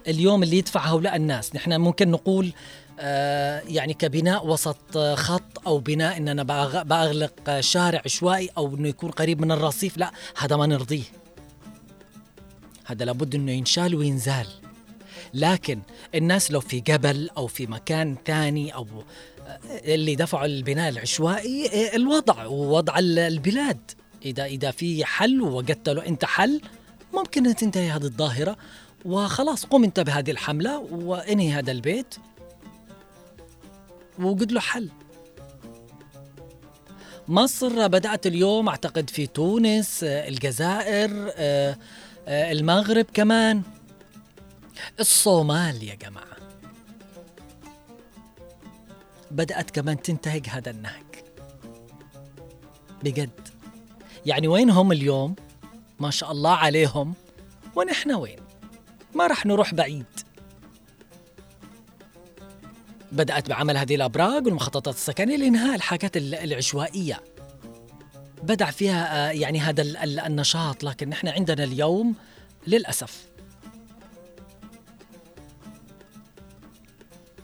A: اليوم اللي يدفع هؤلاء الناس نحن ممكن نقول آه، يعني كبناء وسط خط أو بناء ان أنا بأغلق شارع عشوائي أو إنه يكون قريب من الرصيف لا هذا ما نرضيه. هذا لابد إنه ينشال وينزال. لكن الناس لو في جبل أو في مكان ثاني أو اللي دفعوا البناء العشوائي إيه الوضع ووضع ال- البلاد. إذا إذا في حل ووجدت له أنت حل ممكن ان تنتهي هذه الظاهرة. وخلاص قم أنت بهذه الحملة وانهي هذا البيت. ووجد له حل. مصر بدأت اليوم أعتقد في تونس آه، الجزائر آه، آه، المغرب كمان. الصومال يا جماعة. بدأت كمان تنتهج هذا النهج. بجد. يعني وين هم اليوم؟ ما شاء الله عليهم. ونحن وين؟ ما رح نروح بعيد. بدأت بعمل هذه الأبراج والمخططات السكنية لإنهاء الحاجات ال- العشوائية. بدع فيها آه، يعني هذا ال- ال- النشاط لكن نحن عندنا اليوم للأسف.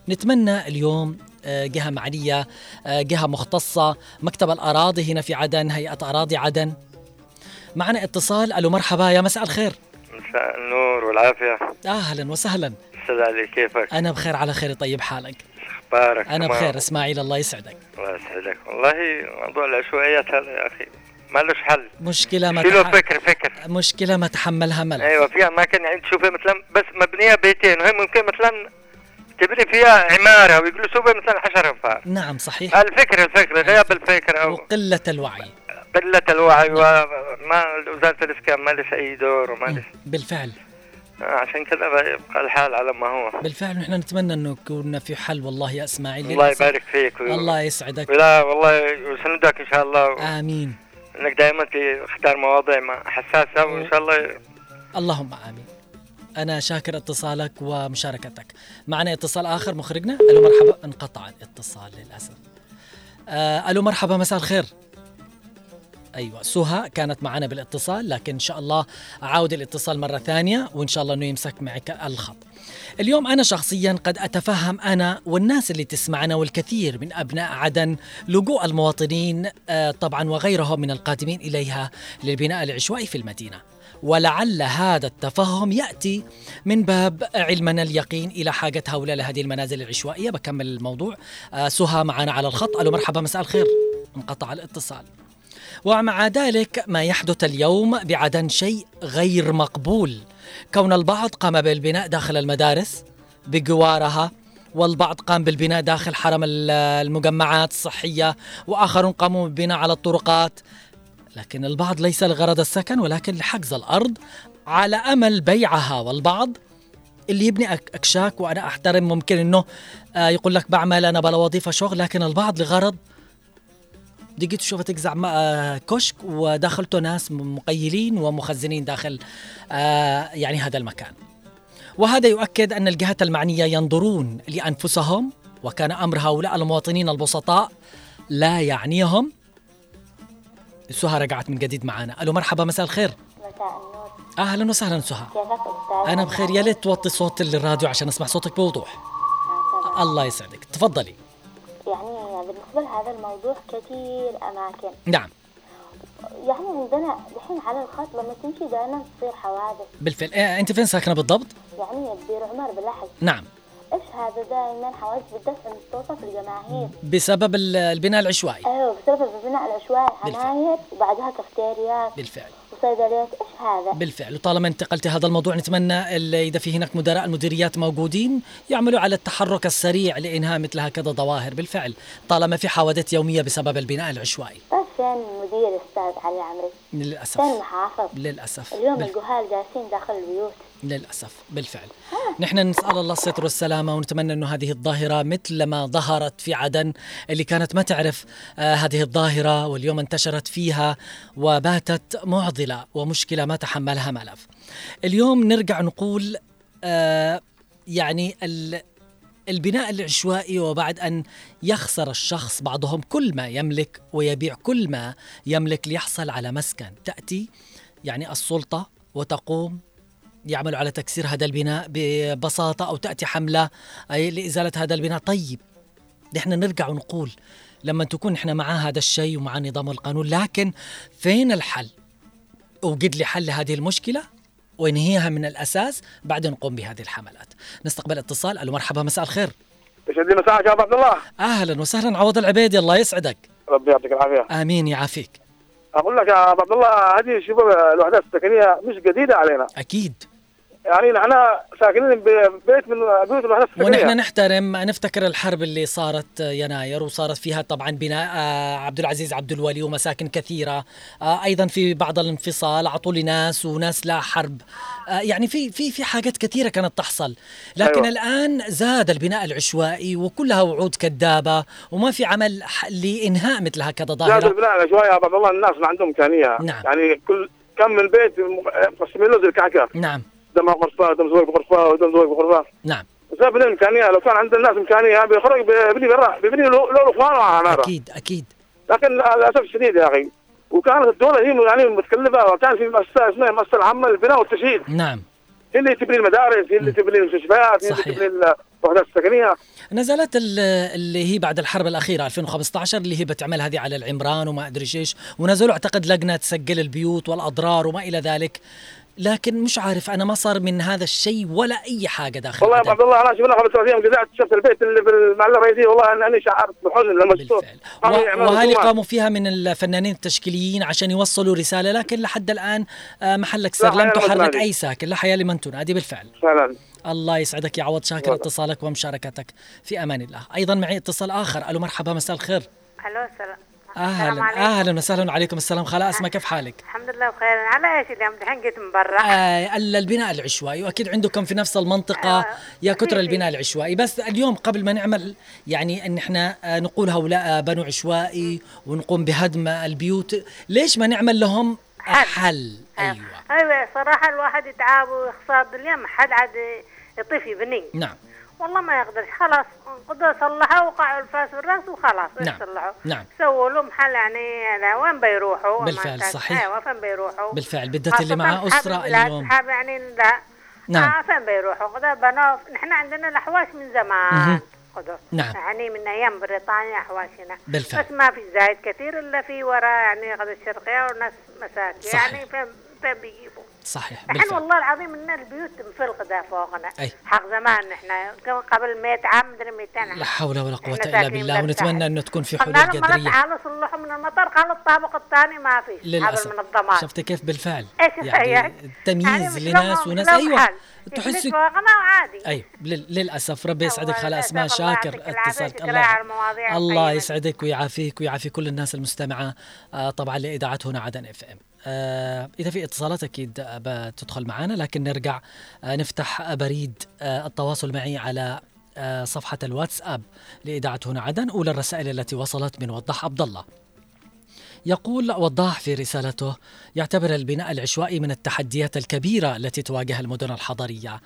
A: نتمنى اليوم آه، جهة معنية آه، جهة مختصة مكتب الأراضي هنا في عدن هيئة أراضي عدن. معنا اتصال. ألو مرحبا يا مساء الخير.
N: مساء النور والعافية.
A: أهلا وسهلا.
N: أستاذ علي كيفك؟
A: أنا بخير على خير طيب حالك؟
N: أخبارك؟
A: أنا
N: تمام؟
A: بخير إسماعيل الله يسعدك.
N: الله يسعدك. والله موضوع العشوائيات هذا يا أخي ما لهش حل.
A: مشكلة ما
N: شيلوا فكر فكر.
A: مشكلة ما تحملها ملل
N: أيوة في أماكن يعني تشوفها مثلا بس مبنية بيتين. وهي ممكن مثلا تبني فيها عمارة ويقولوا سوبر مثلا 10 أنفار.
A: نعم صحيح.
N: الفكر الفكر غياب الفكر أو
A: قلة الوعي.
N: قلة الوعي وما وزارة الإسكان ما لها أي دور وما لها
A: بالفعل.
N: عشان كذا يبقى الحال على ما هو.
A: بالفعل نحن نتمنى أنه يكون في حل والله يا إسماعيل.
N: الله. يبارك فيك. و-
A: الله يسعدك.
N: لا والله وسندك إن شاء الله.
A: آمين.
N: إنك دائما تختار مواضيع حساسة وإن شاء الله.
A: اللهم آمين. أنا شاكر اتصالك ومشاركتك. معنا اتصال آخر مخرجنا؟ ألو مرحبا. انقطع الاتصال للأسف. آه ألو مرحبا مساء الخير. أيوه. سهى كانت معنا بالاتصال لكن إن شاء الله أعاود الاتصال مرة ثانية وإن شاء الله إنه يمسك معك الخط. اليوم أنا شخصيا قد أتفهم أنا والناس اللي تسمعنا والكثير من أبناء عدن لجوء المواطنين آه، طبعا وغيرهم من القادمين إليها للبناء العشوائي في المدينة. ولعل هذا التفهم يأتي من باب علمنا اليقين إلى حاجة هؤلاء لهذه المنازل العشوائية. بكمل الموضوع. آه، سهى معنا على الخط. ألو مرحبا مساء الخير. انقطع الاتصال. ومع ذلك ما يحدث اليوم بعدن شيء غير مقبول. كون البعض قام بالبناء داخل المدارس بجوارها والبعض قام بالبناء داخل حرم ال- المجمعات الصحية وآخرون قاموا بالبناء على الطرقات. لكن البعض ليس لغرض السكن ولكن لحجز الأرض على أمل بيعها. والبعض اللي يبني أك- أكشاك وأنا أحترم ممكن أنه آه، يقول لك بعمل أنا بلا وظيفة شغل لكن البعض لغرض تجزع م- آه، كشك وداخلته ناس مقيلين ومخزنين داخل آه، يعني هذا المكان. وهذا يؤكد أن الجهات المعنية ينظرون لأنفسهم وكان أمر هؤلاء المواطنين البسطاء لا يعنيهم. سهى رجعت من جديد معنا. ألو مرحبا مساء الخير.
O: مساء النور.
A: أهلا وسهلا سهى.
O: كيفك؟
A: أنا بخير. يا ليت توطي صوت الراديو عشان أسمع صوتك بوضوح. الله يسعدك. تفضلي.
O: يعني بالنسبة لهذا الموضوع كثير أماكن.
A: نعم.
O: يعني عندنا دحين على الخط لما تمشي دائما تصير حوادث.
A: بالفعل. إيه أنت فين ساكنة بالضبط؟
O: يعني بير عمر باللحج
A: نعم.
O: إيش هذا دائما حوادث بالدفع مستوصف الجماهير؟
A: بسبب ال- البناء العشوائي.
O: أيوه بسبب البناء العشوائي عماير وبعدها كافتيريات.
A: بالفعل.
O: وصيدليات إيش هذا؟
A: بالفعل وطالما انتقلت هذا الموضوع نتمنى إذا في هناك مدراء المديريات موجودين يعملوا على التحرك السريع لإنهاء مثل هكذا ظواهر بالفعل طالما في حوادث يومية بسبب البناء العشوائي
O: طيب فين المدير أستاذ علي عمري؟
A: للأسف
O: فين المحافظ؟
A: للأسف
O: اليوم
A: بال-
O: الجهال جالسين داخل البيوت
A: للأسف بالفعل. نحن نسأل الله الستر والسلامة ونتمنى أنه هذه الظاهرة مثل ما ظهرت في عدن. اللي كانت ما تعرف آه هذه الظاهرة واليوم انتشرت فيها وباتت معضلة ومشكلة ما تحملها ملف. اليوم نرجع نقول آه يعني ال البناء العشوائي وبعد أن يخسر الشخص بعضهم كل ما يملك ويبيع كل ما يملك ليحصل على مسكن. تأتي يعني السلطة وتقوم يعملوا على تكسير هذا البناء ببساطة أو تأتي حملة أي لإزالة هذا البناء. طيب نحن نرجع ونقول لما تكون نحن مع هذا الشيء ومع النظام والقانون لكن فين الحل؟ وجد لي حل لهذه المشكلة ونهيها من الأساس بعدين نقوم بهذه الحملات. نستقبل اتصال. ألو مرحبا مساء الخير.
I: يسعد لي ابو عبد الله.
A: أهلا وسهلا عوض العبيدي الله يسعدك.
I: ربي يعطيك العافية.
A: آمين يعافيك.
I: أقول لك يا عبد الله هذه شوف الوحدات السكنيه مش جديدة علينا.
A: أكيد.
I: يعني نحن ساكنين ببيت من بيوت الوحدات السكنيه
A: ونحن نحترم نفتكر الحرب اللي صارت يناير وصارت فيها طبعا بناء آه، عبد العزيز عبد الولي ومساكن كثيرة آه، أيضا في بعض الانفصال اعطوا لي ناس وناس لا حرب. آه، يعني في في في حاجات كثيرة كانت تحصل. لكن
I: أيوة.
A: الآن زاد البناء العشوائي وكلها وعود كذابة وما في عمل لإنهاء مثل هكذا
I: زاد
A: ظاهره
I: البناء العشوائي يا عبد الله الناس ما عندهم إمكانية.
A: نعم.
I: يعني كل كم من بيت مقسمين له زي الكعكة.
A: نعم.
I: دم غرفه دم زوج بغرفة ودم زوج بغرفة.
A: نعم.
I: بسبب الامكانيه لو كان عند الناس إمكانية بيخرج بيبني برا بيبني له له اخوانه عماره
A: أكيد أكيد.
I: لكن للاسف الشديد يا أخي. وكانت الدولة هي يعني متكلفة وكان في مؤسسة اسمها المؤسسه العامة للبناء والتشييد.
A: نعم.
I: هي اللي تبني المدارس هي اللي تبني المستشفيات هي اللي. تبني الوحدات السكنية.
A: نزلت ال- اللي هي بعد الحرب الأخيرة 2015 اللي هي بتعمل هذه على العمران وما أدري إيش ونزلوا أعتقد لجنة تسجل البيوت والأضرار وما إلى ذلك. لكن مش عارف أنا ما صار من هذا الشيء ولا أي حاجة داخل
I: والله يا عبد الله أنا شفنا قبل ثلاث أيام قزعت شفت البيت اللي في المعلة الرئيسيه والله أنا- اني شعرت بحزن لما شفته.
A: و- وهذه قاموا فيها من الفنانين التشكيليين عشان يوصلوا رسالة لكن لحد الآن آه، محلك سر لم تحرك. أي ساكن. لا حياة لمن تنادي بالفعل.
I: فعلا.
A: الله يسعدك يا عوض شاكر اتصالك ومشاركتك. في أمان الله. أيضا معي اتصال آخر. ألو مرحبا مساء الخير.
P: ألو السلام.
A: أهلا
P: عليكم.
A: أهلا وسهلا وعليكم السلام. خلا اسمع كيف حالك؟
P: الحمد لله بخير. على إيش اليوم؟ دحين جيت من برا.
A: آه ال- البناء العشوائي. وأكيد عندكم في نفس المنطقة يا كثر البناء العشوائي. بس اليوم قبل ما نعمل يعني إن إحنا آه، نقول هؤلاء بنوا عشوائي ونقوم بهدم البيوت ليش ما نعمل لهم حل. أيوه.
P: أيوه صراحة الواحد يتعب ويخسر اليوم حد عاد يطيف يبني.
A: نعم.
P: والله ما يقدرش خلاص. قدروا صلحوا وقعوا الفاس والرأس وخلاص
A: نعم.
P: يصلحوا
A: نعم
P: سووا له محل يعني وين بيروحوا
A: بالفعل، صحيح.
P: أيوه فين بيروحوا
A: بالفعل بالذات اللي
P: أصحاب أسرة
A: اليوم
P: أصحاب يعني لا
A: نعم.
P: آه فين بيروحوا قدر بنوا نحن عندنا الاحواش من زمان. قدر
A: نعم.
P: يعني من أيام بريطانيا احواشنا
A: بالفعل.
P: بس ما في زايد كثير إلا في ورا يعني غد الشرقية وناس مساكين. يعني فين فين بيجيبوا
A: صحيح بالفعل.
P: والله العظيم ان البيوت مفلقده فوقنا
A: أي.
P: حق زمان إحنا قبل 100 عام مدري 200 عام.
A: لا حول ولا قوة
P: إلا
A: بالله. ونتمنى أنه تكون في حلول قدرية.
P: تعالوا صلحوا من المطر قالوا الطابق الثاني ما في. للأسف. المنظمات
A: شفت كيف؟ بالفعل. يعني
P: يعني
A: التمييز
P: يعني
A: لناس وناس.
P: أيوه.
A: تحسي
P: وعادي
A: أي. لل- للأسف ربي يسعدك.
P: الله
A: خلا اسماء شاكر.
P: شكرا
A: الله.
P: على
A: الله. يسعدك ويعافيك ويعافي كل الناس المستمعة آه طبعا لإذاعة هنا عدن إف إم. آه إذا في اتصالات أكيد آه، بتدخل معنا لكن نرجع آه نفتح بريد آه التواصل معي على صفحة الواتساب لإذاعة هنا عدن أولى الرسائل التي وصلت من وضح عبد الله. يقول وضاح في رسالته يعتبر البناء العشوائي من التحديات الكبيرة التي تواجه المدن الحضرية.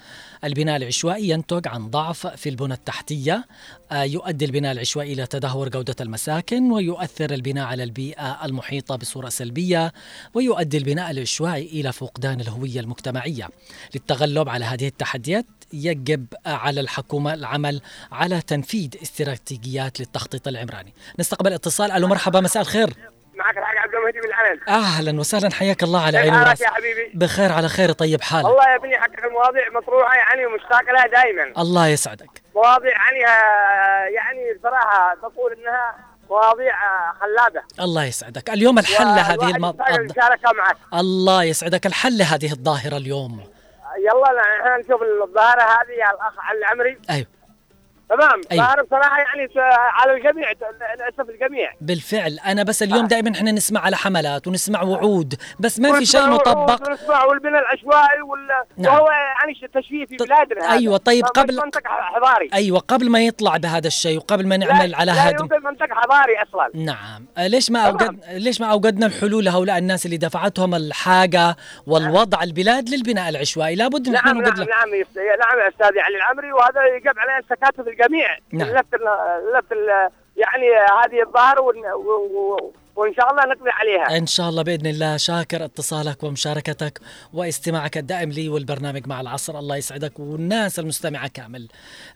A: البناء العشوائي ينتج عن ضعف في البنى التحتية آه، يؤدي البناء العشوائي إلى تدهور جودة المساكن ويؤثر البناء على البيئة المحيطة بصورة سلبية ويؤدي البناء العشوائي إلى فقدان الهوية المجتمعية. للتغلب على هذه التحديات يجب على الحكومة العمل على تنفيذ استراتيجيات للتخطيط العمراني. نستقبل اتصال. ألو مرحبا مساء الخير.
Q: معك الحاج عبد المهدي من العلن.
A: أهلا وسهلا حياك الله على عيني وراسي
Q: يا حبيبي.
A: بخير على خير طيب حالك؟
Q: والله يا ابني حقك المواضيع مطروحه يعني ومشتاق لها دائما
A: الله يسعدك.
Q: مواضيع يعني آه، يعني بصراحة تقول إنها مواضيع آه، خلابة.
A: الله يسعدك. اليوم الحل لهذه
Q: المشاركه
A: الله يسعدك. الحل لهذه الظاهرة اليوم.
Q: يلا إحنا نشوف الظاهرة هذه يا الاخ العمري.
A: أيوه.
Q: تمام.
A: أيوة.
Q: ظاهره بصراحه يعني على الجميع للأسف الجميع.
A: بالفعل. أنا بس اليوم دائما إحنا نسمع على حملات ونسمع وعود بس ما في شيء مطبق.
Q: ونسمع والبناء العشوائي وال...
A: نعم.
Q: وهو يعني تشويه في بلادنا هذا.
A: أيوة، طيب قبل-
Q: حضاري.
A: أيوة. قبل ما يطلع بهذا الشيء وقبل ما نعمل
Q: لا
A: على
Q: لا
A: هدم
Q: يوجد منطق حضاري أصلا.
A: نعم. آه، ليش ما أوجد ليش ما أوجدنا الحلول لهؤلاء الناس اللي دفعتهم الحاجة والوضع البلاد للبناء العشوائي؟ لابد
Q: نعم نعم نعم نعم أستاذ علي العمري وهذا يجب عليه التكاتف الجميع
A: نعم.
Q: ال- يعني هذه الظاهره وإن شاء الله نقضي عليها.
A: إن شاء الله بإذن الله. شاكر اتصالك ومشاركتك واستماعك الدائم لي والبرنامج مع العصر. الله يسعدك والناس المستمعة كامل.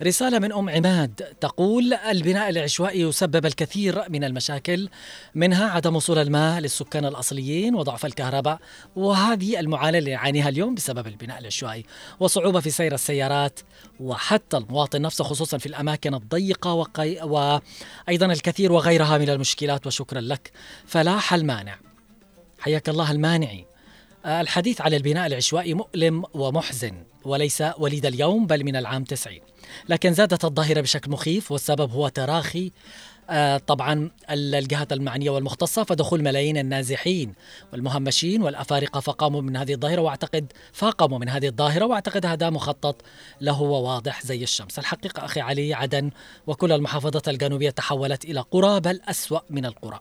A: رسالة من أم عماد تقول البناء العشوائي يسبب الكثير من المشاكل منها عدم وصول الماء للسكان الأصليين وضعف الكهرباء وهذه المعاناة اللي نعانيها اليوم بسبب البناء العشوائي وصعوبة في سير السيارات وحتى المواطن نفسه خصوصا في الأماكن الضيقة وأيضا الكثير وغيرها من المشكلات. وشكرا لك. فلا حل مانع. حياك الله المانعي. آه، الحديث على البناء العشوائي مؤلم ومحزن وليس وليد اليوم بل من العام 90 لكن زادت الظاهرة بشكل مخيف والسبب هو تراخي. آه، طبعا ال- الجهات المعنية والمختصة فدخول ملايين النازحين والمهمشين والأفارقة فقاموا من هذه الظاهرة وأعتقد فاقموا من هذه الظاهرة وأعتقد هذا مخطط له وواضح زي الشمس. الحقيقة أخي علي عدن وكل المحافظات الجنوبية تحولت إلى قرى بل أسوأ من القرى.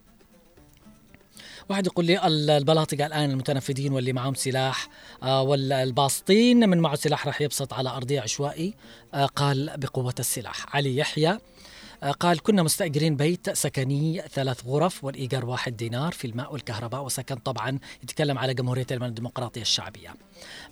A: واحد يقول لي ال- البلاطقة الآن المتنفذين واللي معهم سلاح آه، والباسطين من معه سلاح راح يبسط على أرضية عشوائي آه، قال بقوة السلاح. علي يحيى. قال كنا مستأجرين بيت سكني ثلاث غرف والإيجار واحد دينار في الماء والكهرباء وسكن. طبعا يتكلم على جمهورية اليمن الديمقراطية الشعبية.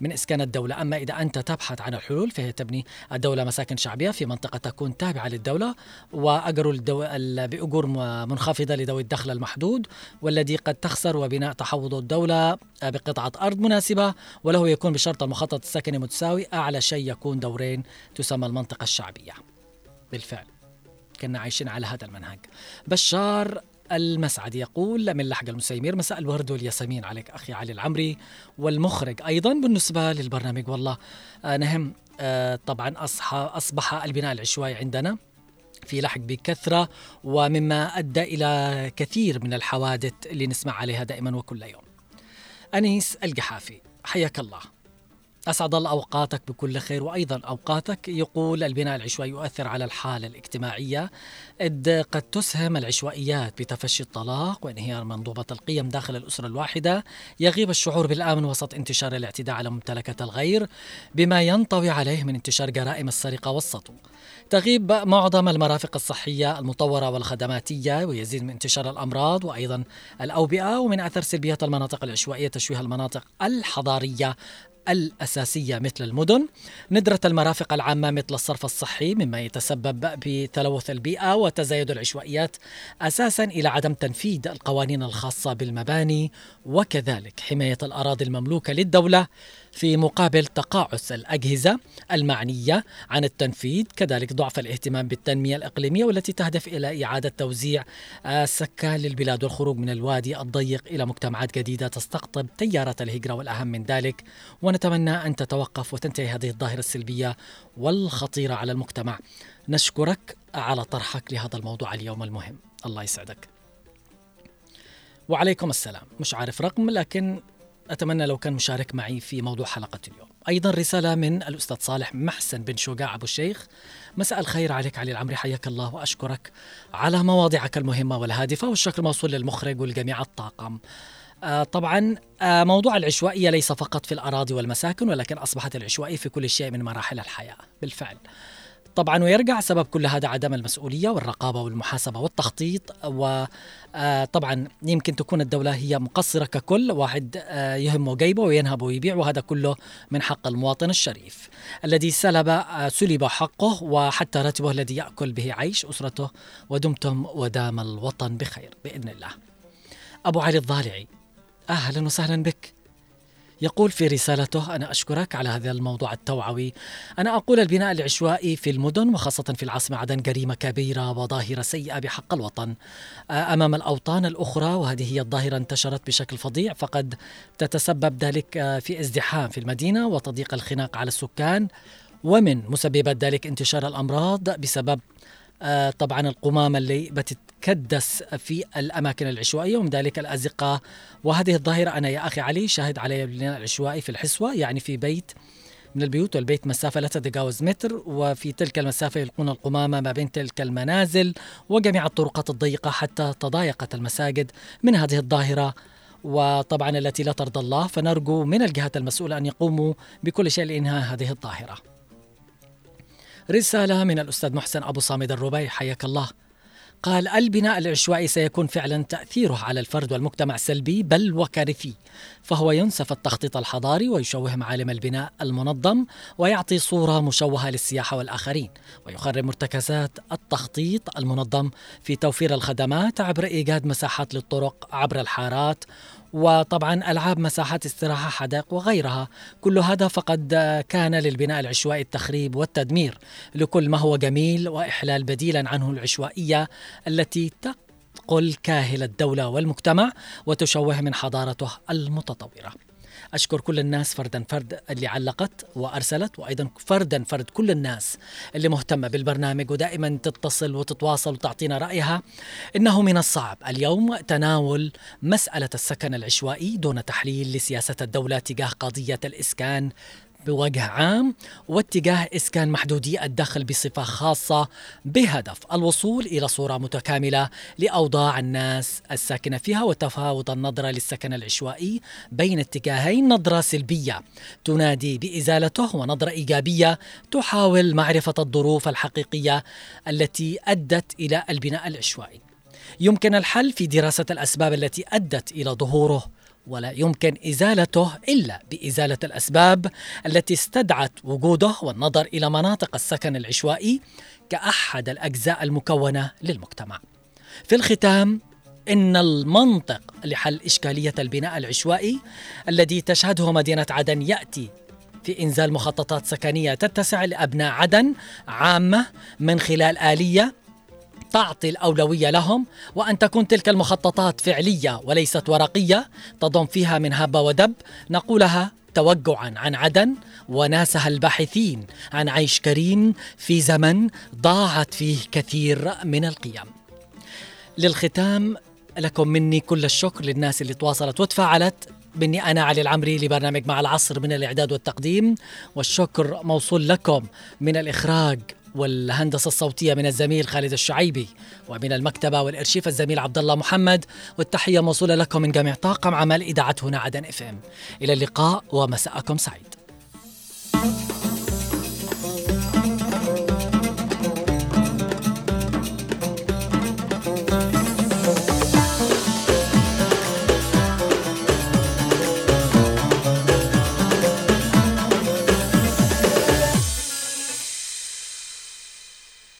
A: من إسكان الدولة أما إذا أنت تبحث عن الحلول فهي تبني الدولة مساكن شعبية في منطقة تكون تابعة للدولة وأجروا الدو... ال- بأجور منخفضة لذوي الدخل المحدود والذي قد تخسر وبناء تحوض الدولة آه، بقطعة أرض مناسبة وله يكون بشرط المخطط السكني متساوي أعلى شيء يكون دورين تسمى المنطقة الشعبية. بالفعل. كنا عايشين على هذا المنهج. بشار المسعد يقول من لحق المسيمير مساء الورد والياسمين عليك أخي علي العمري والمخرج أيضا بالنسبة للبرنامج. والله آه نهم آه طبعا أصح أصبح البناء العشوائي عندنا في لحق بكثرة ومما أدى إلى كثير من الحوادث اللي نسمع عليها دائما وكل يوم. أنيس القحافي حياك الله. أسعد الله أوقاتك بكل خير وأيضا أوقاتك يقول البناء العشوائي يؤثر على الحالة الاجتماعية إذ قد تسهم العشوائيات بتفشي الطلاق وانهيار منظومة القيم داخل الأسرة الواحدة يغيب الشعور بالأمن وسط انتشار الاعتداء على ممتلكات الغير بما ينطوي عليه من انتشار جرائم السرقة والسطو. تغيب معظم المرافق الصحية المطورة والخدماتية ويزيد من انتشار الأمراض وأيضا الأوبئة ومن أثر سلبيات المناطق العشوائية تشويه المناطق الحضارية الأساسية مثل المدن. ندرة المرافق العامة مثل الصرف الصحي مما يتسبب بتلوث البيئة وتزايد العشوائيات أساسا إلى عدم تنفيذ القوانين الخاصة بالمباني وكذلك حماية الأراضي المملوكة للدولة في مقابل تقاعس الأجهزة المعنية عن التنفيذ كذلك ضعف الاهتمام بالتنمية الإقليمية والتي تهدف إلى إعادة توزيع آه، السكان للبلاد والخروج من الوادي الضيق إلى مجتمعات جديدة تستقطب تيارات الهجرة والأهم من ذلك. ونتمنى أن تتوقف وتنتهي هذه الظاهرة السلبية والخطيرة على المجتمع. نشكرك على طرحك لهذا الموضوع اليوم المهم. الله يسعدك. وعليكم السلام. مش عارف رقم لكن أتمنى لو كان مشارك معي في موضوع حلقة اليوم. أيضا رسالة من الأستاذ صالح محسن بن شجاع أبو الشيخ. مساء الخير عليك علي العمري حياك الله وأشكرك على مواضيعك المهمة والهادفة والشكر موصول للمخرج والجميع الطاقم. آه طبعا آه موضوع العشوائية ليس فقط في الأراضي والمساكن ولكن أصبحت العشوائية في كل شيء من مراحل الحياة. بالفعل. طبعا ويرجع سبب كل هذا عدم المسؤولية والرقابة والمحاسبة والتخطيط وطبعا يمكن تكون الدولة هي مقصرة ككل واحد آه، يهمه جيبه وينهب ويبيع وهذا كله من حق المواطن الشريف الذي سلب آه، سلب حقه وحتى راتبه الذي يأكل به عيش أسرته ودمتم ودام الوطن بخير بإذن الله. أبو علي الضالعي أهلا وسهلا بك. يقول في رسالته أنا أشكرك على هذا الموضوع التوعوي. أنا أقول البناء العشوائي في المدن وخاصة في العاصمة عدن جريمة كبيرة وظاهرة سيئة بحق الوطن. أمام الأوطان الأخرى وهذه هي الظاهرة انتشرت بشكل فظيع فقد تتسبب ذلك في ازدحام في المدينة وتضييق الخناق على السكان. ومن مسببات ذلك انتشار الأمراض بسبب طبعا القمامة اللي بتتكدس في الأماكن العشوائية ومن ذلك الأزقة. وهذه الظاهرة أنا يا أخي علي شاهد عليها البناء العشوائي في الحسوة يعني في بيت من البيوت والبيت مسافة لا تتجاوز متر وفي تلك المسافة يلقون القمامة ما بين تلك المنازل وجميع الطرقات الضيقة حتى تضايقت المساجد من هذه الظاهرة. وطبعا التي لا ترضى الله فنرجو من الجهات المسؤولة أن يقوموا بكل شيء لإنهاء هذه الظاهرة. رسالة من الأستاذ محسن أبو صامد الربيع حياك الله. قال البناء العشوائي سيكون فعلا تأثيره على الفرد والمجتمع سلبي بل وكارثي فهو ينسف التخطيط الحضاري ويشوه معالم البناء المنظم ويعطي صورة مشوهة للسياحة والآخرين ويخرب مرتكزات التخطيط المنظم في توفير الخدمات عبر إيجاد مساحات للطرق عبر الحارات وطبعا ألعاب مساحات استراحة حدائق وغيرها. كل هذا فقد كان للبناء العشوائي التخريب والتدمير. لكل ما هو جميل وإحلال بديلا عنه العشوائية التي تقل كاهل الدولة والمجتمع وتشوه من حضارته المتطورة. أشكر كل الناس فردا فرد اللي علقت وأرسلت وأيضا فردا فرد كل الناس اللي مهتمة بالبرنامج ودائما تتصل وتتواصل وتعطينا رأيها. إنه من الصعب اليوم تناول مسألة السكن العشوائي دون تحليل لسياسة الدولة تجاه قضية الإسكان بوجه عام واتجاه إسكان محدودي الدخل بصفة خاصة بهدف الوصول إلى صورة متكاملة لأوضاع الناس الساكنة فيها وتفاوت النظرة للسكن العشوائي بين اتجاهين نظرة سلبية تنادي بإزالته ونظرة إيجابية تحاول معرفة الظروف الحقيقية التي أدت إلى البناء العشوائي. يمكن الحل في دراسة الأسباب التي أدت إلى ظهوره ولا يمكن إزالته إلا بإزالة الأسباب التي استدعت وجوده والنظر إلى مناطق السكن العشوائي كأحد الأجزاء المكونة للمجتمع. في الختام إن المنطق لحل إشكالية البناء العشوائي الذي تشهده مدينة عدن يأتي في إنزال مخططات سكنية تتسع لأبناء عدن عامة من خلال آلية تعطي الأولوية لهم وأن تكون تلك المخططات فعلية وليست ورقية تضم فيها من هب ودب نقولها توجعا عن عدن وناسها الباحثين عن عيش كريم في زمن ضاعت فيه كثير من القيم. للختام لكم مني كل الشكر للناس اللي تواصلت وتفاعلت مني أنا علي العمري لبرنامج مع العصر من الإعداد والتقديم والشكر موصول لكم من الإخراج والهندسة الصوتية من الزميل خالد الشعيبي. ومن المكتبة والإرشيف الزميل عبد الله محمد. والتحية موصولة لكم من جميع طاقم عمل إذاعة هنا عدن إف إم. إلى اللقاء ومساءكم سعيد. thank you